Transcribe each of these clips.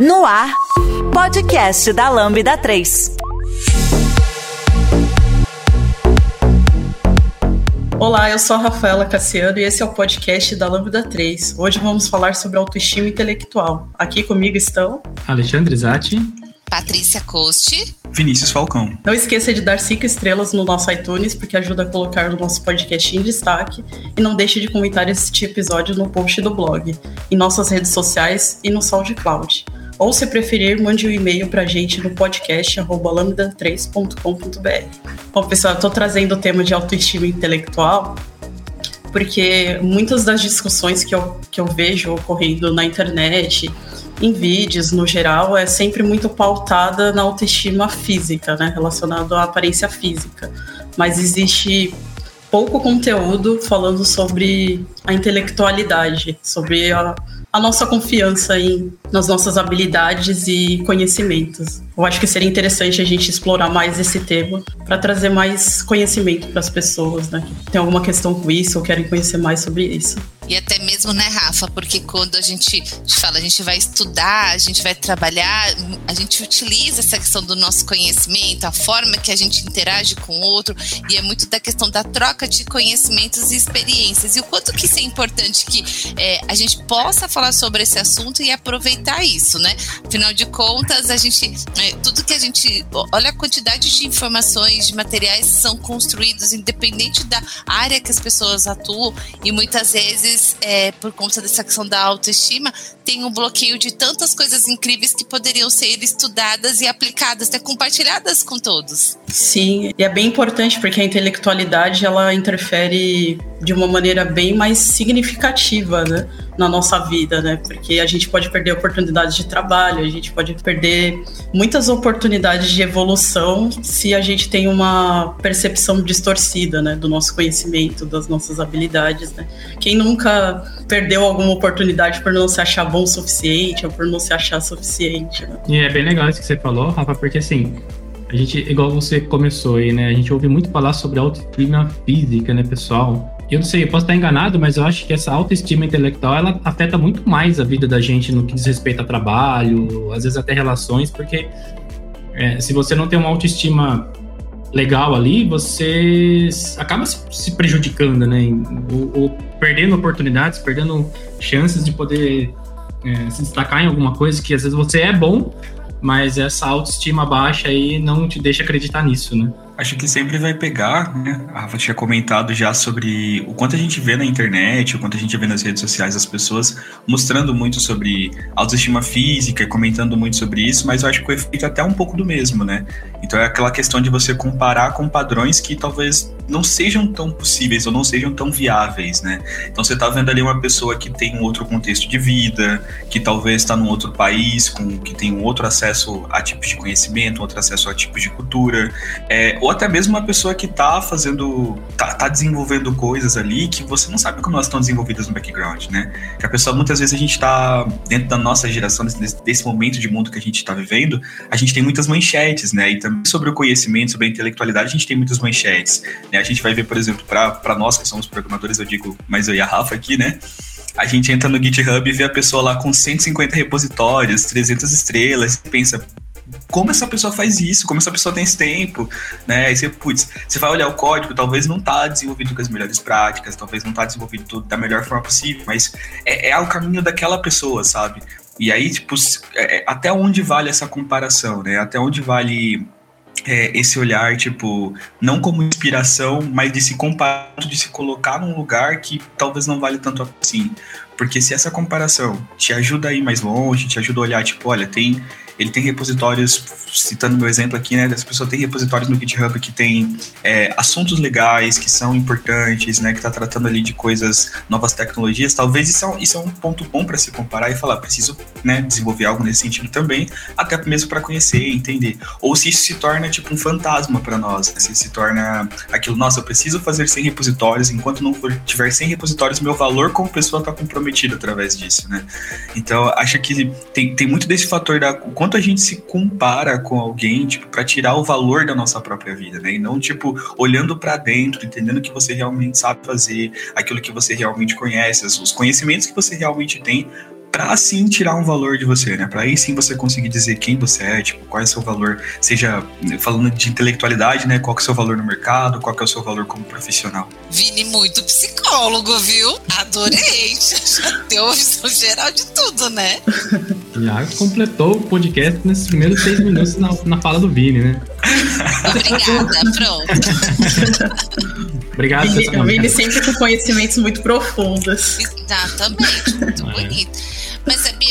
No ar, podcast da Lambda 3. Olá, eu sou a Rafaela Cassiano e esse é o podcast da Lambda 3. Hoje vamos falar sobre autoestima intelectual. Aqui comigo estão Alexandre Zatti, Patrícia Coste, Vinícius Falcão. Não esqueça de dar cinco estrelas no nosso iTunes, porque ajuda a colocar o nosso podcast em destaque. E não deixe de comentar este episódio no post do blog, em nossas redes sociais e no SoundCloud. Ou, se preferir, mande um e-mail para a gente no podcast lambda3.com.br. Bom, pessoal, eu estou trazendo o tema de autoestima intelectual porque muitas das discussões que eu, que eu vejo ocorrendo na internet, em vídeos no geral, é sempre muito pautada na autoestima física, né, relacionado à aparência física. Mas existe pouco conteúdo falando sobre a intelectualidade, sobre a, a nossa confiança em, nas nossas habilidades e conhecimentos. Eu acho que seria interessante a gente explorar mais esse tema para trazer mais conhecimento para as pessoas, né? Tem alguma questão com isso ou querem conhecer mais sobre isso? E até mesmo, né, Rafa? Porque quando a gente fala, a gente vai estudar, a gente vai trabalhar, a gente utiliza essa questão do nosso conhecimento, a forma que a gente interage com o outro, e é muito da questão da troca de conhecimentos e experiências. E o quanto que isso é importante que é, a gente possa falar sobre esse assunto e aproveitar isso, né? Afinal de contas, a gente. É, tudo que a gente. Olha a quantidade de informações, de materiais que são construídos, independente da área que as pessoas atuam, e muitas vezes é, por conta dessa questão da autoestima, tem um bloqueio de tantas coisas incríveis que poderiam ser estudadas e aplicadas, até compartilhadas com todos. Sim, e é bem importante porque a intelectualidade ela interfere de uma maneira bem mais significativa, né, na nossa vida, né? Porque a gente pode perder oportunidades de trabalho, a gente pode perder muitas oportunidades de evolução se a gente tem uma percepção distorcida, né, do nosso conhecimento, das nossas habilidades, né? Quem nunca perdeu alguma oportunidade por não se achar bom o suficiente ou por não se achar suficiente, né? E é bem legal isso que você falou, Rafa, porque assim, a gente, igual você começou aí, né? A gente ouve muito falar sobre autoestima física, né, pessoal? Eu não sei, eu posso estar enganado, mas eu acho que essa autoestima intelectual ela afeta muito mais a vida da gente no que diz respeito a trabalho, às vezes até relações, porque é, se você não tem uma autoestima legal ali, você acaba se prejudicando, né? Ou, ou perdendo oportunidades, perdendo chances de poder é, se destacar em alguma coisa que às vezes você é bom, mas essa autoestima baixa aí não te deixa acreditar nisso, né? Acho que sempre vai pegar, né? A Rafa tinha comentado já sobre o quanto a gente vê na internet, o quanto a gente vê nas redes sociais as pessoas mostrando muito sobre autoestima física, comentando muito sobre isso, mas eu acho que o efeito é até um pouco do mesmo, né? Então é aquela questão de você comparar com padrões que talvez não sejam tão possíveis ou não sejam tão viáveis, né? Então você tá vendo ali uma pessoa que tem um outro contexto de vida, que talvez está num outro país, com que tem um outro acesso a tipos de conhecimento, um outro acesso a tipos de cultura, é, ou até mesmo uma pessoa que tá fazendo, tá, tá, desenvolvendo coisas ali que você não sabe como elas estão desenvolvidas no background, né? Que a pessoa, muitas vezes a gente tá, dentro da nossa geração, desse, desse momento de mundo que a gente tá vivendo, a gente tem muitas manchetes, né? E também sobre o conhecimento, sobre a intelectualidade, a gente tem muitas manchetes, né? A gente vai ver, por exemplo, para nós que somos programadores, eu digo, mas eu e a Rafa aqui, né? A gente entra no GitHub e vê a pessoa lá com 150 repositórios, 300 estrelas, e pensa, como essa pessoa faz isso, como essa pessoa tem esse tempo, né? Aí você, putz, você vai olhar o código, talvez não tá desenvolvido com as melhores práticas, talvez não tá desenvolvido tudo da melhor forma possível, mas é, é o caminho daquela pessoa, sabe? E aí, tipo, é, é, até onde vale essa comparação, né? Até onde vale é, esse olhar, tipo, não como inspiração, mas de se comparar, de se colocar num lugar que talvez não vale tanto assim. Porque se essa comparação te ajuda a ir mais longe, te ajuda a olhar, tipo, olha, tem ele tem repositórios, citando meu exemplo aqui, né? Essa pessoa tem repositórios no GitHub que tem é, assuntos legais que são importantes, né? Que está tratando ali de coisas, novas tecnologias. Talvez isso é, um, isso é um ponto bom para se comparar e falar, preciso né, desenvolver algo nesse sentido também, até mesmo para conhecer, entender. Ou se isso se torna tipo um fantasma para nós, né? se se torna aquilo, nossa, eu preciso fazer 100 repositórios, enquanto não for, tiver 100 repositórios, meu valor como pessoa está comprometido através disso, né? Então, acho que tem, tem muito desse fator da quanto quanto a gente se compara com alguém, tipo, para tirar o valor da nossa própria vida, né? E não, tipo, olhando para dentro, entendendo o que você realmente sabe fazer, aquilo que você realmente conhece, os conhecimentos que você realmente tem, para assim tirar um valor de você, né? Para aí sim você conseguir dizer quem você é, tipo, qual é o seu valor, seja falando de intelectualidade, né? Qual é o seu valor no mercado, qual é o seu valor como profissional. Vini, muito psicólogo, viu? Adorei. Já deu a visão geral de tudo, né? Já completou o podcast nesses primeiros seis minutos na, na fala do Vini, né? Obrigada, pronto. Obrigado, Vini, Vini sempre com conhecimentos muito profundos. Exatamente, muito é. bonito.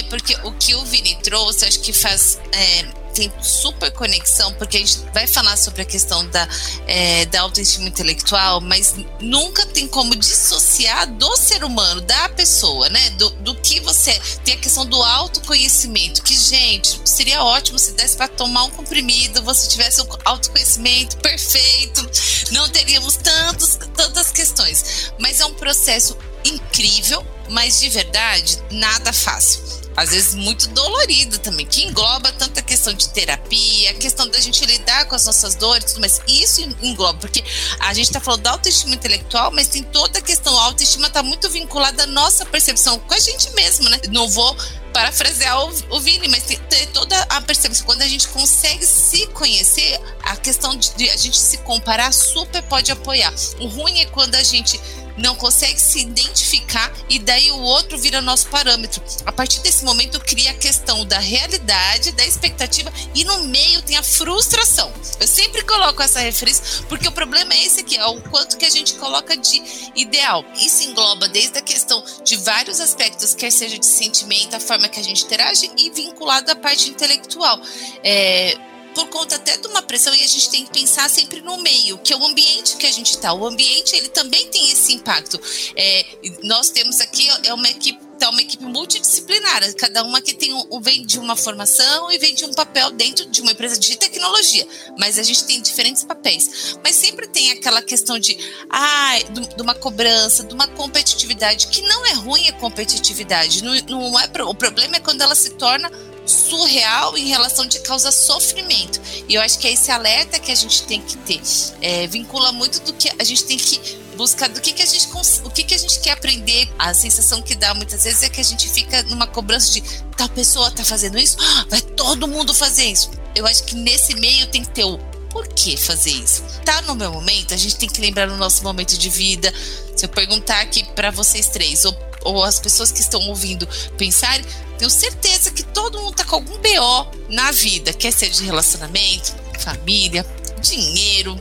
Porque o que o Vini trouxe, acho que faz. É, tem super conexão, porque a gente vai falar sobre a questão da, é, da autoestima intelectual, mas nunca tem como dissociar do ser humano, da pessoa, né? Do, do que você. Tem a questão do autoconhecimento, que, gente, seria ótimo se desse para tomar um comprimido, você tivesse um autoconhecimento perfeito, não teríamos tantos, tantas questões. Mas é um processo incrível, mas de verdade, nada fácil às vezes muito dolorida também, que engloba tanta questão de terapia, a questão da gente lidar com as nossas dores, mas isso engloba, porque a gente está falando da autoestima intelectual, mas tem toda a questão, a autoestima está muito vinculada à nossa percepção com a gente mesmo, né? Não vou parafrasear o, Vini, mas tem, toda a percepção. Quando a gente consegue se conhecer, a questão de a gente se comparar super pode apoiar. O ruim é quando a gente não consegue se identificar e daí o outro vira nosso parâmetro. A partir desse momento cria a questão da realidade, da expectativa e no meio tem a frustração. Eu sempre coloco essa referência porque o problema é esse aqui, é o quanto que a gente coloca de ideal. Isso engloba desde a questão de vários aspectos, quer seja de sentimento, a forma que a gente interage e vinculado à parte intelectual. É, por conta até de uma pressão e a gente tem que pensar sempre no meio, que é o ambiente que a gente está. O ambiente ele também tem esse impacto. É, nós temos aqui é uma equipe tá uma equipe multidisciplinar, cada uma que tem um, vem de uma formação e vem de um papel dentro de uma empresa de tecnologia, mas a gente tem diferentes papéis. Mas sempre tem aquela questão de, ah, de, uma cobrança, de uma competitividade, que não é ruim a competitividade, não, não é, o problema é quando ela se torna surreal em relação de causar sofrimento. E eu acho que é esse alerta que a gente tem que ter. É, vincula muito do que a gente tem que buscar do que, que a gente o que, que a gente quer aprender. A sensação que dá muitas vezes é que a gente fica numa cobrança de tal pessoa tá fazendo isso, ah, vai todo mundo fazer isso. Eu acho que nesse meio tem que ter o por que fazer isso? Tá no meu momento, a gente tem que lembrar no nosso momento de vida. Se eu perguntar aqui para vocês três, ou, ou as pessoas que estão ouvindo pensarem, tenho certeza que todo mundo tá com algum BO na vida, quer ser de relacionamento, família, dinheiro,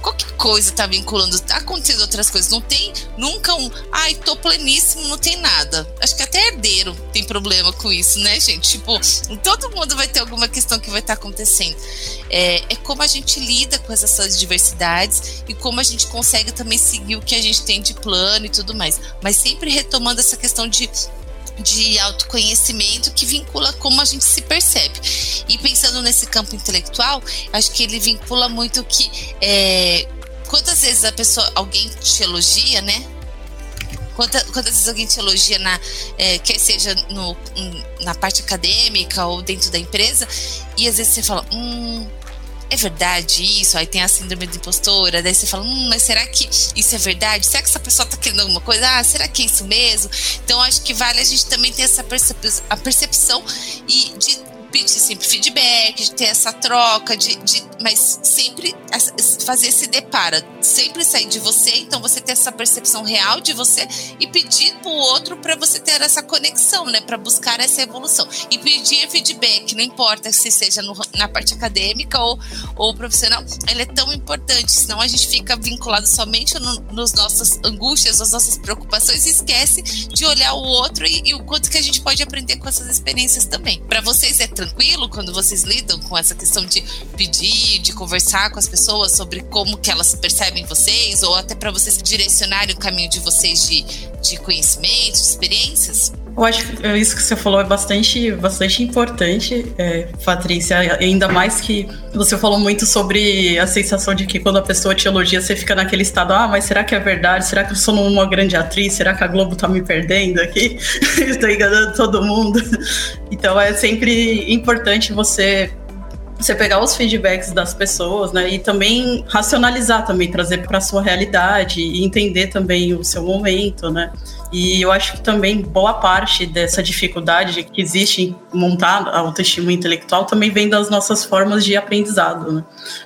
qualquer coisa tá vinculando, tá acontecendo outras coisas. Não tem nunca um, ai, tô pleníssimo, não tem nada. Acho que até herdeiro tem problema com isso, né, gente? Tipo, todo mundo vai ter alguma questão que vai estar tá acontecendo. É, é como a gente lida com essas diversidades e como a gente consegue também seguir o que a gente tem de plano e tudo mais. Mas sempre retomando essa questão de de autoconhecimento que vincula como a gente se percebe. E pensando nesse campo intelectual, acho que ele vincula muito que é, quantas vezes a pessoa, alguém te elogia, né? Quantas, quantas vezes alguém te elogia na, é, quer seja no, na parte acadêmica ou dentro da empresa, e às vezes você fala, hum, é verdade isso? Aí tem a síndrome da impostora, daí você fala, hum, mas será que isso é verdade? Será que essa pessoa tá querendo alguma coisa? Ah, será que é isso mesmo? Então acho que vale a gente também ter essa percepção, a percepção e de pedir sempre feedback, de ter essa troca, de, de, mas sempre fazer esse depara, sempre sair de você, então você ter essa percepção real de você e pedir para o outro para você ter essa conexão, né, para buscar essa evolução. E pedir feedback, não importa se seja no, na parte acadêmica ou, ou profissional, ele é tão importante, senão a gente fica vinculado somente no, nos nossas angústias, nas nossas preocupações e esquece de olhar o outro e, e o quanto que a gente pode aprender com essas experiências também. Para vocês é tranquilo quando vocês lidam com essa questão de pedir, de conversar com as pessoas sobre como que elas percebem vocês, ou até para vocês direcionarem o caminho de vocês de, de conhecimento, de experiências? Eu acho que isso que você falou é bastante, bastante importante, é, Patrícia. Ainda mais que você falou muito sobre a sensação de que quando a pessoa te elogia, você fica naquele estado: ah, mas será que é verdade? Será que eu sou uma grande atriz? Será que a Globo tá me perdendo aqui? Estou enganando todo mundo. Então é sempre importante você você pegar os feedbacks das pessoas, né, e também racionalizar também, trazer para sua realidade e entender também o seu momento, né? E eu acho que também boa parte dessa dificuldade que existe montar a autoestima intelectual também vem das nossas formas de aprendizado, né?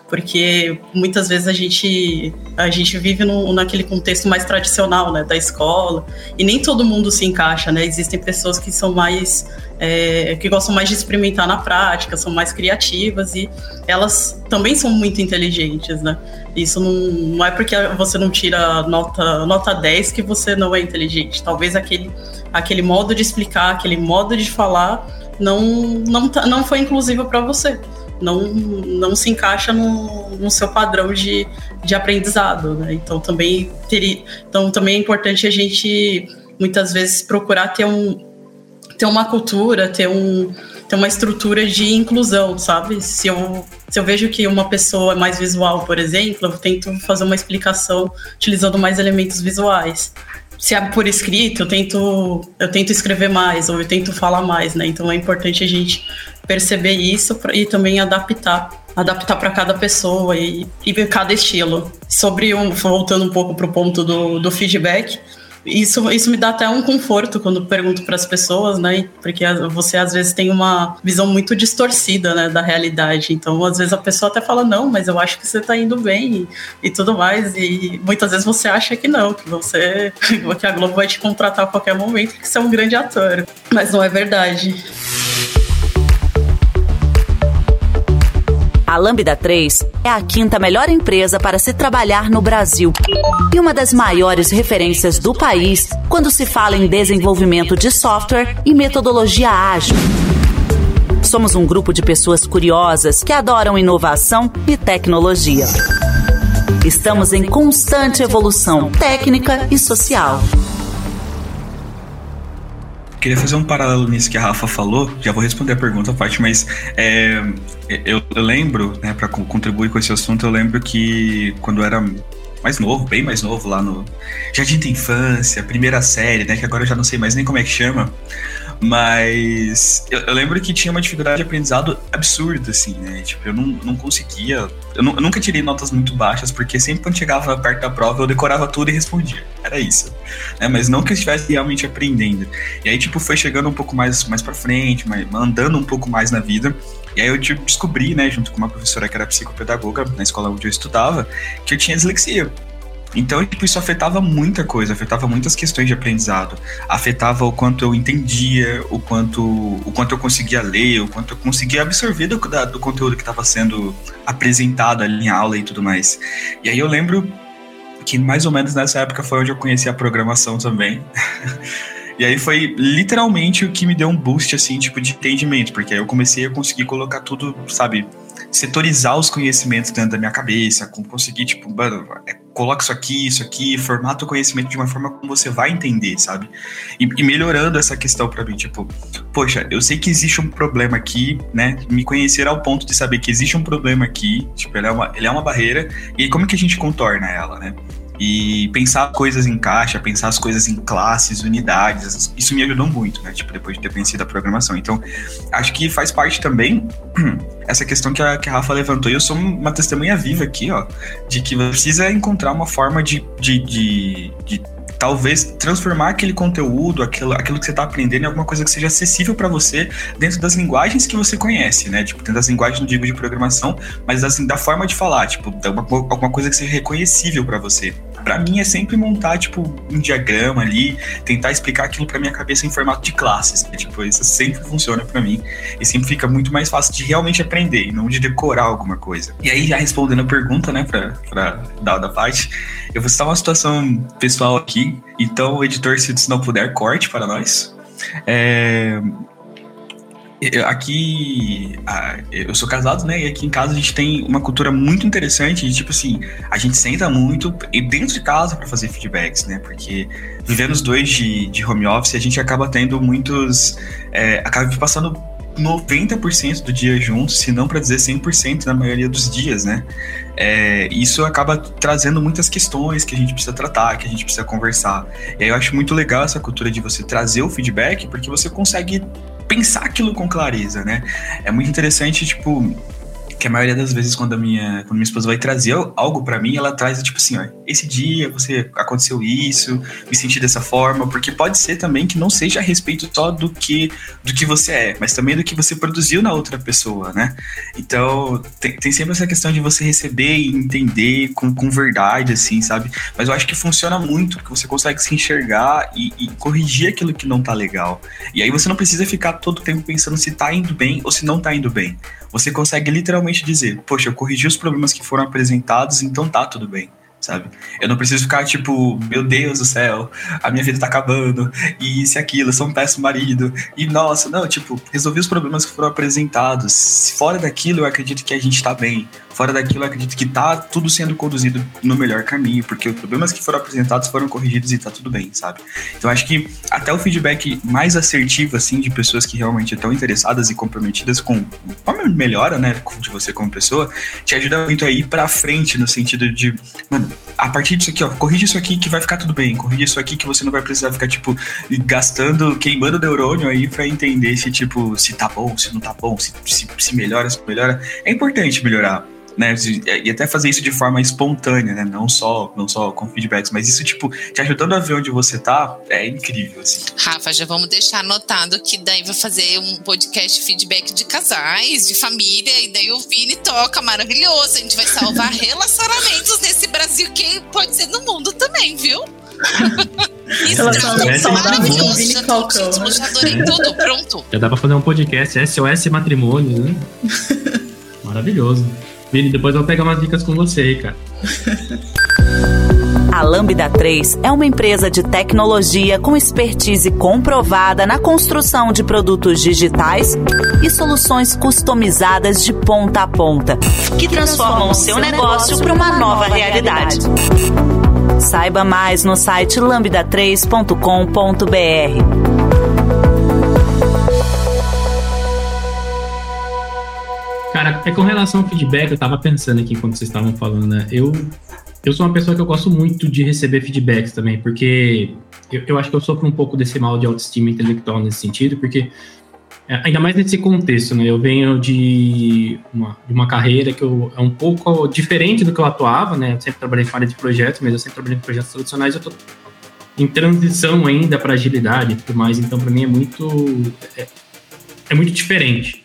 Porque muitas vezes a gente, a gente vive no, naquele contexto mais tradicional, né, da escola, e nem todo mundo se encaixa, né? Existem pessoas que são mais é, que gostam mais de experimentar na prática, são mais criativas e elas também são muito inteligentes, né? Isso não, não é porque você não tira nota, nota 10 que você não é inteligente. Talvez aquele, aquele modo de explicar, aquele modo de falar não, não, tá, não foi inclusivo para você. Não, não se encaixa no, no seu padrão de, de aprendizado, né? Então também, teria, então também é importante a gente muitas vezes procurar ter um, ter uma cultura, ter, um, ter uma estrutura de inclusão, sabe? Se eu, se eu vejo que uma pessoa é mais visual, por exemplo, eu tento fazer uma explicação utilizando mais elementos visuais. Se é por escrito, eu tento, eu tento escrever mais, ou eu tento falar mais, né? Então é importante a gente perceber isso e também adaptar adaptar para cada pessoa e, e cada estilo. Sobre um, voltando um pouco para o ponto do, do feedback, isso, isso me dá até um conforto quando pergunto para as pessoas, né? Porque você às vezes tem uma visão muito distorcida, né, da realidade. Então, às vezes a pessoa até fala não, mas eu acho que você está indo bem e, e, tudo mais. E muitas vezes você acha que não, que você que a Globo vai te contratar a qualquer momento, que você é um grande ator. Mas não é verdade. A Lambda 3 é a quinta melhor empresa para se trabalhar no Brasil e uma das maiores referências do país quando se fala em desenvolvimento de software e metodologia ágil. Somos um grupo de pessoas curiosas que adoram inovação e tecnologia. Estamos em constante evolução técnica e social. Queria fazer um paralelo nisso que a Rafa falou. Já vou responder a pergunta a parte, mas é, eu, eu, lembro, né, para contribuir com esse assunto, eu lembro que quando eu era mais novo, bem mais novo, lá no Jardim da Infância, primeira série, né, que agora eu já não sei mais nem como é que chama, mas eu, eu, lembro que tinha uma dificuldade de aprendizado absurda, assim, né? Tipo, eu não, não conseguia. Eu, eu, nunca tirei notas muito baixas, porque sempre quando chegava perto da prova eu decorava tudo e respondia. Era isso. Né? Mas não que eu estivesse realmente aprendendo. E aí, tipo, foi chegando um pouco mais, mais pra frente, mais, andando um pouco mais na vida. E aí eu tipo, descobri, né, junto com uma professora que era psicopedagoga na escola onde eu estudava, que eu tinha dislexia. Então, tipo, isso afetava muita coisa, afetava muitas questões de aprendizado. Afetava o quanto eu entendia, o quanto, o quanto eu conseguia ler, o quanto eu conseguia absorver do, da, do conteúdo que estava sendo apresentado ali em aula e tudo mais. E aí eu lembro que mais ou menos nessa época foi onde eu conheci a programação também. E aí foi literalmente o que me deu um boost, assim, tipo, de entendimento, porque aí eu comecei a conseguir colocar tudo, sabe, setorizar os conhecimentos dentro da minha cabeça, conseguir, tipo, mano, é, coloca isso aqui, isso aqui, formata o conhecimento de uma forma como você vai entender, sabe? E, e melhorando essa questão para mim, tipo, poxa, eu sei que existe um problema aqui, né? Me conhecer ao ponto de saber que existe um problema aqui, tipo, ele é uma, ele é uma barreira, e como que a gente contorna ela, né? E pensar coisas em caixa, pensar as coisas em classes, unidades, isso me ajudou muito, né? Tipo, depois de ter conhecido a programação. Então, acho que faz parte também essa questão que a, que a Rafa levantou. E eu sou uma testemunha viva aqui, ó, de que você precisa encontrar uma forma de, de, de, de talvez transformar aquele conteúdo, aquilo, aquilo que você está aprendendo em alguma coisa que seja acessível para você dentro das linguagens que você conhece, né? Tipo, dentro das linguagens, não digo de programação, mas assim, da forma de falar, tipo, alguma coisa que seja reconhecível para você para mim é sempre montar, tipo, um diagrama ali, tentar explicar aquilo para minha cabeça em formato de classes. Né? Tipo, isso sempre funciona para mim e sempre fica muito mais fácil de realmente aprender não de decorar alguma coisa. E aí, já respondendo a pergunta, né, pra dar da parte, eu vou citar uma situação pessoal aqui, então o editor, se não puder, corte para nós. É, aqui eu sou casado, né? E aqui em casa a gente tem uma cultura muito interessante de tipo assim, a gente senta muito e dentro de casa para fazer feedbacks, né? Porque vivendo os dois de, de home office, a gente acaba tendo muitos. É, acaba passando 90% do dia juntos, se não para dizer 100% na maioria dos dias, né? É, isso acaba trazendo muitas questões que a gente precisa tratar, que a gente precisa conversar. E aí eu acho muito legal essa cultura de você trazer o feedback, porque você consegue pensar aquilo com clareza, né? É muito interessante, tipo, que a maioria das vezes quando a minha, quando minha esposa vai trazer algo para mim, ela traz tipo assim, ó, esse dia você aconteceu isso, me senti dessa forma, porque pode ser também que não seja a respeito só do que do que você é, mas também do que você produziu na outra pessoa, né? Então, tem, tem sempre essa questão de você receber e entender com, com verdade, assim, sabe? Mas eu acho que funciona muito, porque você consegue se enxergar e, e corrigir aquilo que não tá legal. E aí você não precisa ficar todo o tempo pensando se tá indo bem ou se não tá indo bem. Você consegue literalmente dizer, poxa, eu corrigi os problemas que foram apresentados, então tá tudo bem sabe? Eu não preciso ficar tipo, meu Deus do céu, a minha vida tá acabando, e isso e aquilo, eu sou um péssimo marido, e nossa, não, tipo, resolvi os problemas que foram apresentados. Fora daquilo, eu acredito que a gente tá bem. Fora daquilo, acredito que tá tudo sendo conduzido no melhor caminho, porque os problemas que foram apresentados foram corrigidos e tá tudo bem, sabe? Então acho que até o feedback mais assertivo, assim, de pessoas que realmente estão interessadas e comprometidas com a melhora, né, de você como pessoa, te ajuda muito a ir pra frente no sentido de, mano, a partir disso aqui, ó, corrige isso aqui que vai ficar tudo bem, corrige isso aqui que você não vai precisar ficar, tipo, gastando, queimando neurônio aí pra entender se, tipo, se tá bom, se não tá bom, se, se, se melhora, se melhora. É importante melhorar né? E até fazer isso de forma espontânea, né? Não só, não só com feedbacks, mas isso, tipo, te ajudando a ver onde você tá, é incrível, assim. Rafa, já vamos deixar anotado que daí vai fazer um podcast feedback de casais, de família, e daí o Vini toca, maravilhoso. A gente vai salvar relacionamentos nesse Brasil que pode ser no mundo também, viu? Vini já, tô, já adorei tudo, pronto. Já dá pra fazer um podcast SOS Matrimônio, né? Maravilhoso. Vini, depois eu pegar umas dicas com você aí, cara. A Lambda 3 é uma empresa de tecnologia com expertise comprovada na construção de produtos digitais e soluções customizadas de ponta a ponta, que transformam o seu negócio para uma nova realidade. Saiba mais no site lambda3.com.br. é com relação ao feedback, eu tava pensando aqui quando vocês estavam falando, né? Eu, eu sou uma pessoa que eu gosto muito de receber feedbacks também, porque eu, eu acho que eu sofro um pouco desse mal de autoestima intelectual nesse sentido, porque é, ainda mais nesse contexto, né? Eu venho de uma, de uma carreira que eu, é um pouco diferente do que eu atuava, né? Eu sempre trabalhei área de projetos, mas eu sempre trabalhei em projetos tradicionais. Eu tô em transição ainda para agilidade e tudo mais, então para mim é muito é, é muito diferente.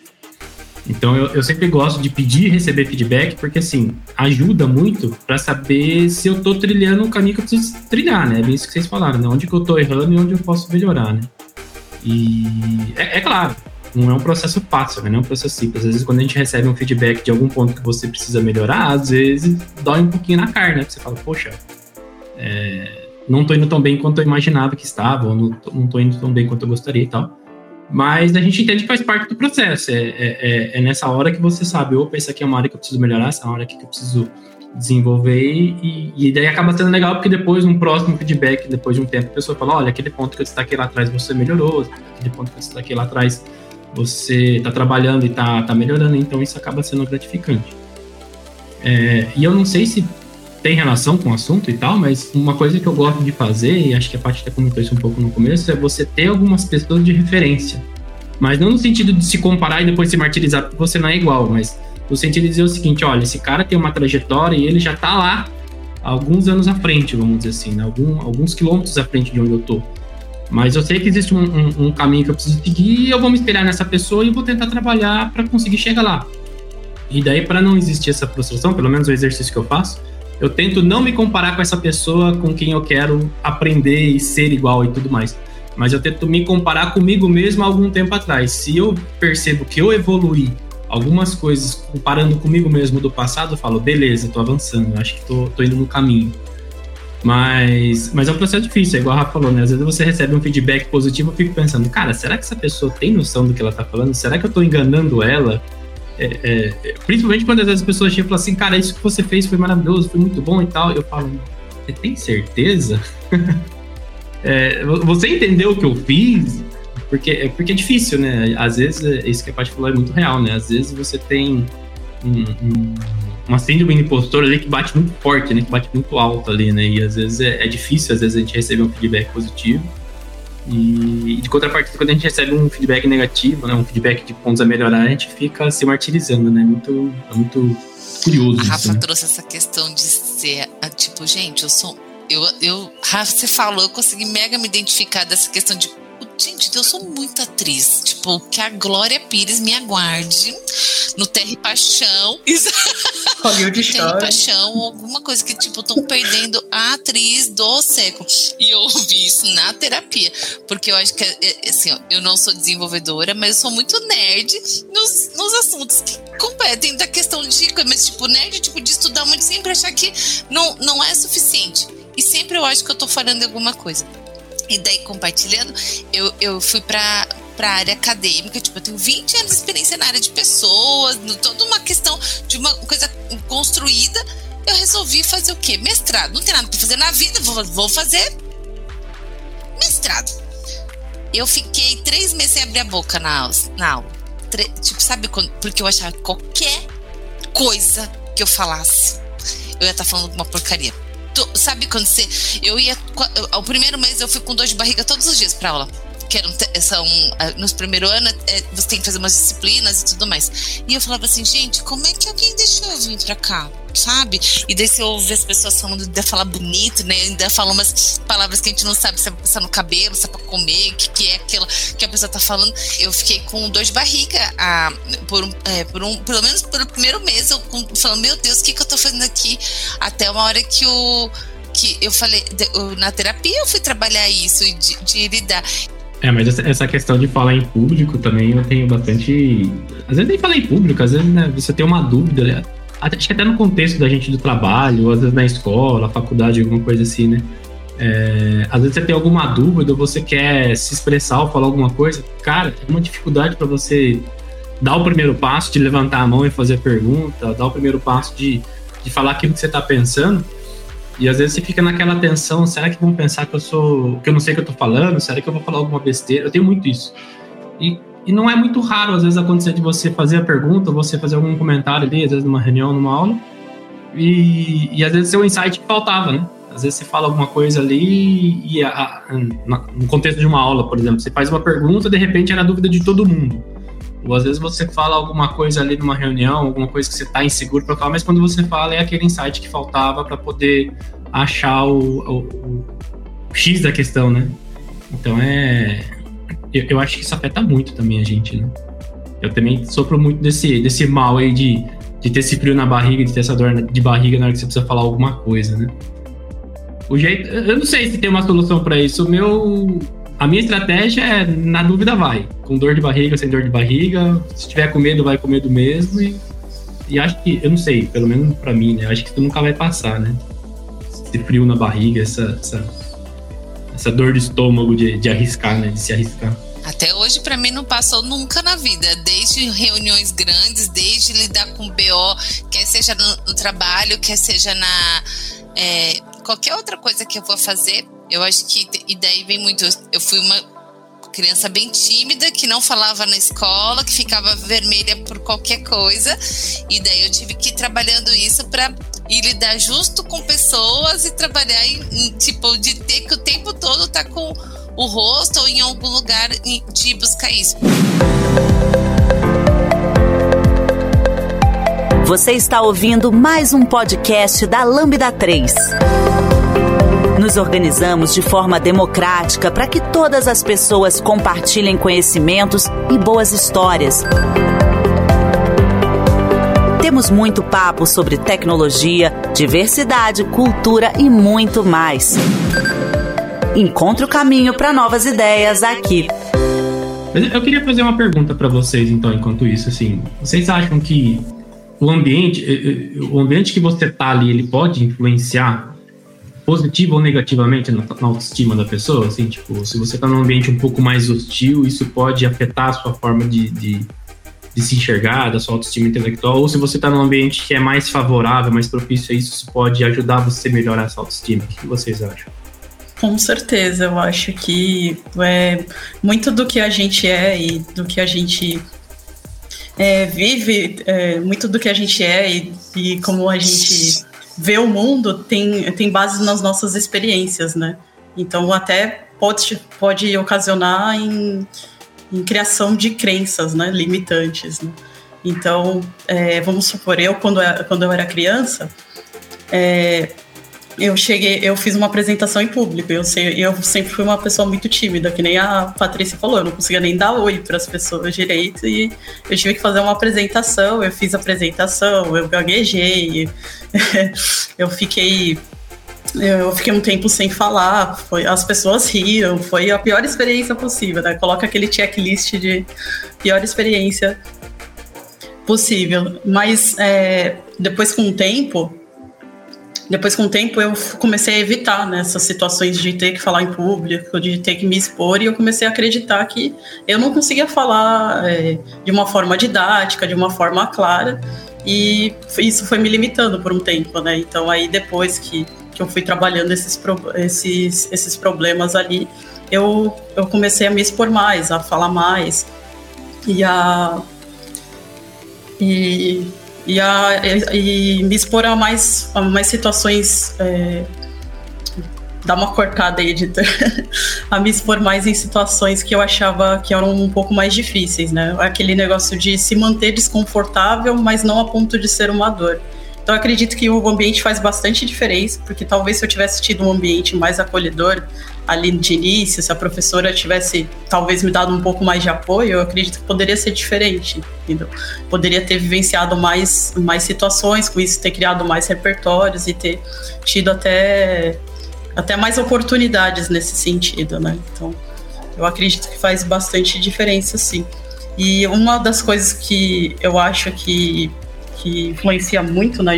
Então eu, eu sempre gosto de pedir e receber feedback, porque assim, ajuda muito para saber se eu tô trilhando o caminho que eu preciso trilhar, né? É isso que vocês falaram, né? Onde que eu tô errando e onde eu posso melhorar, né? E é, é claro, não é um processo fácil, né? não é um processo simples. Às vezes, quando a gente recebe um feedback de algum ponto que você precisa melhorar, às vezes dói um pouquinho na carne, né? Você fala, poxa, é, não tô indo tão bem quanto eu imaginava que estava, ou não tô, não tô indo tão bem quanto eu gostaria e tal. Mas a gente entende que faz parte do processo. É, é, é, é, nessa hora que você sabe, opa, isso aqui é uma área que eu preciso melhorar, essa é uma área que eu preciso desenvolver. E, e daí acaba sendo legal, porque depois, num próximo feedback, depois de um tempo, a pessoa fala: olha, aquele ponto que eu destaquei lá atrás você melhorou, aquele ponto que eu destaquei lá atrás você está trabalhando e está tá melhorando, então isso acaba sendo gratificante. É, e eu não sei se tem relação com o assunto e tal, mas uma coisa que eu gosto de fazer, e acho que a Paty até comentou isso um pouco no começo, é você ter algumas pessoas de referência. Mas não no sentido de se comparar e depois se martirizar porque você não é igual, mas no sentido de dizer o seguinte, olha, esse cara tem uma trajetória e ele já tá lá alguns anos à frente, vamos dizer assim, né? Algum, alguns quilômetros à frente de onde eu tô. Mas eu sei que existe um, um, um caminho que eu preciso seguir e eu vou me espelhar nessa pessoa e vou tentar trabalhar para conseguir chegar lá. E daí, para não existir essa frustração, pelo menos o exercício que eu faço, eu tento não me comparar com essa pessoa com quem eu quero aprender e ser igual e tudo mais. Mas eu tento me comparar comigo mesmo há algum tempo atrás. Se eu percebo que eu evoluí algumas coisas comparando comigo mesmo do passado, eu falo, beleza, tô avançando, acho que tô, tô indo no caminho. Mas, mas é um processo difícil, é igual a Rafa falou, né? Às vezes você recebe um feedback positivo, eu fico pensando, cara, será que essa pessoa tem noção do que ela tá falando? Será que eu tô enganando ela? É, é, principalmente quando às vezes as pessoas chegam e falam assim, cara, isso que você fez foi maravilhoso, foi muito bom e tal. Eu falo, você tem certeza? é, você entendeu o que eu fiz? Porque, é, porque é difícil, né? Às vezes, é, isso que a Paty falou é muito real, né? Às vezes você tem um, um, uma síndrome de impostor ali que bate muito forte, né? Que bate muito alto ali, né? E às vezes é, é difícil, às vezes a gente recebe um feedback positivo. E de contrapartida, quando a gente recebe um feedback negativo, né, um feedback de pontos a melhorar, a gente fica se martirizando, né? Muito, muito curioso. A Rafa isso, né? trouxe essa questão de ser, ah, tipo, gente, eu sou. Eu, eu, Rafa, você falou, eu consegui mega me identificar dessa questão de Gente, eu sou muito atriz. Tipo, que a Glória Pires me aguarde no Terra e Paixão. Hollywood Terra e Paixão, alguma coisa que, tipo, estão perdendo a atriz do século. E eu ouvi isso na terapia. Porque eu acho que, é, é, assim, ó, eu não sou desenvolvedora, mas eu sou muito nerd nos, nos assuntos que competem da questão de. Mas, tipo, nerd, tipo, de estudar muito, sempre achar que não, não é suficiente. E sempre eu acho que eu tô falando alguma coisa. E daí, compartilhando, eu, eu fui para para área acadêmica, tipo, eu tenho 20 anos de experiência na área de pessoas, no, toda uma questão de uma coisa construída. Eu resolvi fazer o quê? Mestrado. Não tem nada para fazer na vida, vou, vou fazer mestrado. Eu fiquei três meses sem abrir a boca na, na aula. Tre, tipo, sabe quando? Porque eu achava que qualquer coisa que eu falasse, eu ia estar tá falando alguma porcaria sabe quando você. Eu ia. Ao primeiro mês eu fui com dor de barriga todos os dias pra aula. Que eram, são. Nos primeiros anos, é, você tem que fazer umas disciplinas e tudo mais. E eu falava assim, gente, como é que alguém deixou eu vir pra cá? sabe? E daí você ouve as pessoas falando, ainda falar bonito, né? Ainda falam umas palavras que a gente não sabe se é pra passar no cabelo, se é pra comer, o que, que é aquela que a pessoa tá falando. Eu fiquei com dor de barriga a, por, é, por um, pelo menos pelo primeiro mês, eu falando, meu Deus, o que, que eu tô fazendo aqui? Até uma hora que o. Que eu falei, na terapia eu fui trabalhar isso, de, de lidar. É, mas essa questão de falar em público também eu tenho bastante. Às vezes nem falar em público, às vezes né, você tem uma dúvida, né? acho que até no contexto da gente do trabalho, às vezes na escola, faculdade, alguma coisa assim, né? É, às vezes você tem alguma dúvida, você quer se expressar ou falar alguma coisa, cara, é uma dificuldade para você dar o primeiro passo de levantar a mão e fazer a pergunta, dar o primeiro passo de, de falar aquilo que você está pensando. E às vezes você fica naquela tensão, será que vão pensar que eu sou, que eu não sei o que eu tô falando? Será que eu vou falar alguma besteira? Eu tenho muito isso. E e não é muito raro, às vezes, acontecer de você fazer a pergunta, você fazer algum comentário ali, às vezes numa reunião, numa aula, e, e às vezes ser um insight que faltava, né? Às vezes você fala alguma coisa ali e a, a, no contexto de uma aula, por exemplo, você faz uma pergunta, de repente era a dúvida de todo mundo. Ou às vezes você fala alguma coisa ali numa reunião, alguma coisa que você está inseguro para falar, mas quando você fala é aquele insight que faltava para poder achar o, o, o, X da questão, né? Então é, eu, eu, acho que isso afeta muito também a gente, né? Eu também sofro muito desse, desse mal aí de, de ter esse frio na barriga, de ter essa dor de barriga na hora que você precisa falar alguma coisa, né? O jeito, eu não sei se tem uma solução para isso. O meu, a minha estratégia é na dúvida vai, com dor de barriga, sem dor de barriga. Se tiver com medo, vai com medo mesmo. E, e acho que, eu não sei, pelo menos para mim, né? Acho que isso nunca vai passar, né? Esse frio na barriga, essa, essa essa dor de estômago de, de arriscar, né? De se arriscar. Até hoje, para mim, não passou nunca na vida. Desde reuniões grandes, desde lidar com BO, quer seja no, no trabalho, quer seja na. É, qualquer outra coisa que eu vou fazer, eu acho que. E daí vem muito. Eu fui uma criança bem tímida, que não falava na escola, que ficava vermelha por qualquer coisa. E daí eu tive que ir trabalhando isso para ir lidar justo com pessoas e trabalhar em, em, tipo de ter que o tempo todo tá com o rosto ou em algum lugar de buscar isso. Você está ouvindo mais um podcast da Lambda 3. Nos organizamos de forma democrática para que todas as pessoas compartilhem conhecimentos e boas histórias. Temos muito papo sobre tecnologia, diversidade, cultura e muito mais. Encontre o caminho para novas ideias aqui. Eu queria fazer uma pergunta para vocês, então, enquanto isso, assim, vocês acham que o ambiente, eh, eh, o ambiente que você está ali, ele pode influenciar positivo ou negativamente na, na, autoestima da pessoa? Assim, tipo, se você está num ambiente um pouco mais hostil, isso pode afetar a sua forma de, de, de se enxergar, da sua autoestima intelectual, ou se você está num ambiente que é mais favorável, mais propício a isso, isso pode ajudar você a melhorar essa autoestima. O que vocês acham? Com certeza, eu acho que é, muito do que a gente é e do que a gente é, vive, é, muito do que a gente é e, e como a gente ver o mundo tem, tem base nas nossas experiências, né? Então, até pode, pode ocasionar em, em criação de crenças né, limitantes. Né? Então, é, vamos supor, eu, quando, eu, quando eu era criança, é, eu cheguei, eu fiz uma apresentação em público. Eu, sei, eu sempre fui uma pessoa muito tímida, que nem a Patrícia falou, eu não conseguia nem dar oi para as pessoas direito e eu tive que fazer uma apresentação. Eu fiz a apresentação, eu gaguejei, eu fiquei eu fiquei um tempo sem falar, foi, as pessoas riam, foi a pior experiência possível, né? Coloca aquele checklist de pior experiência possível. Mas é, depois, com o tempo, depois, com o tempo, eu comecei a evitar né, situações de ter que falar em público, de ter que me expor, e eu comecei a acreditar que eu não conseguia falar é, de uma forma didática, de uma forma clara, e isso foi me limitando por um tempo, né? Então, aí depois que, que eu fui trabalhando esses, esses, esses problemas ali, eu, eu comecei a me expor mais, a falar mais, e a. E e, a, e, me expor a mais, a mais situações. É, dar uma cortada aí, editor. a me expor mais em situações que eu achava que eram um pouco mais difíceis, né? Aquele negócio de se manter desconfortável, mas não a ponto de ser uma dor. Então acredito que o ambiente faz bastante diferença, porque talvez se eu tivesse tido um ambiente mais acolhedor ali de início, se a professora tivesse talvez me dado um pouco mais de apoio, eu acredito que poderia ser diferente, entendeu? Poderia ter vivenciado mais, mais situações com isso, ter criado mais repertórios e ter tido até, até mais oportunidades nesse sentido, né? Então, eu acredito que faz bastante diferença, sim. E uma das coisas que eu acho que que influencia muito na,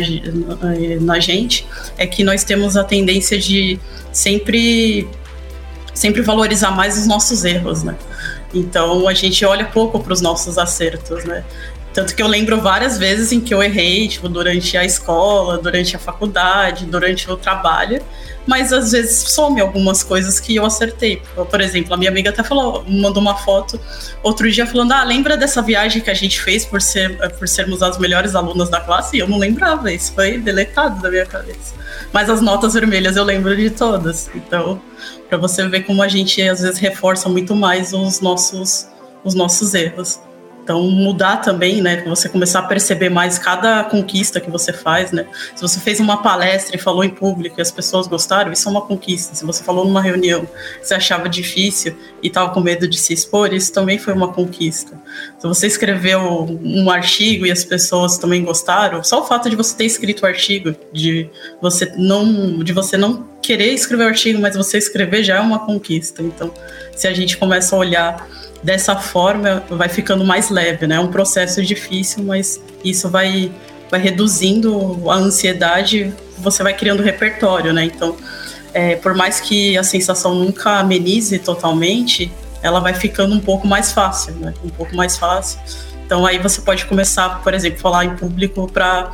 na, gente é que nós temos a tendência de sempre sempre valorizar mais os nossos erros, né? Então a gente olha pouco para os nossos acertos, né? Tanto que eu lembro várias vezes em que eu errei, tipo, durante a escola, durante a faculdade, durante o trabalho, mas às vezes some algumas coisas que eu acertei. Por exemplo, a minha amiga até falou, mandou uma foto outro dia falando: Ah, lembra dessa viagem que a gente fez por, ser, por sermos as melhores alunas da classe? E eu não lembrava, isso foi deletado da minha cabeça. Mas as notas vermelhas eu lembro de todas. Então, para você ver como a gente às vezes reforça muito mais os nossos, os nossos erros. Então, mudar também, né? Você começar a perceber mais cada conquista que você faz, né? Se você fez uma palestra e falou em público e as pessoas gostaram, isso é uma conquista. Se você falou numa reunião que você achava difícil e estava com medo de se expor, isso também foi uma conquista. Se você escreveu um artigo e as pessoas também gostaram, só o fato de você ter escrito o artigo, de você não, de você não querer escrever o artigo, mas você escrever já é uma conquista. Então, se a gente começa a olhar dessa forma vai ficando mais leve, né? É um processo difícil, mas isso vai, vai reduzindo a ansiedade, você vai criando repertório, né? Então, é, por mais que a sensação nunca amenize totalmente, ela vai ficando um pouco mais fácil, né? Um pouco mais fácil. Então, aí você pode começar, por exemplo, falar em público para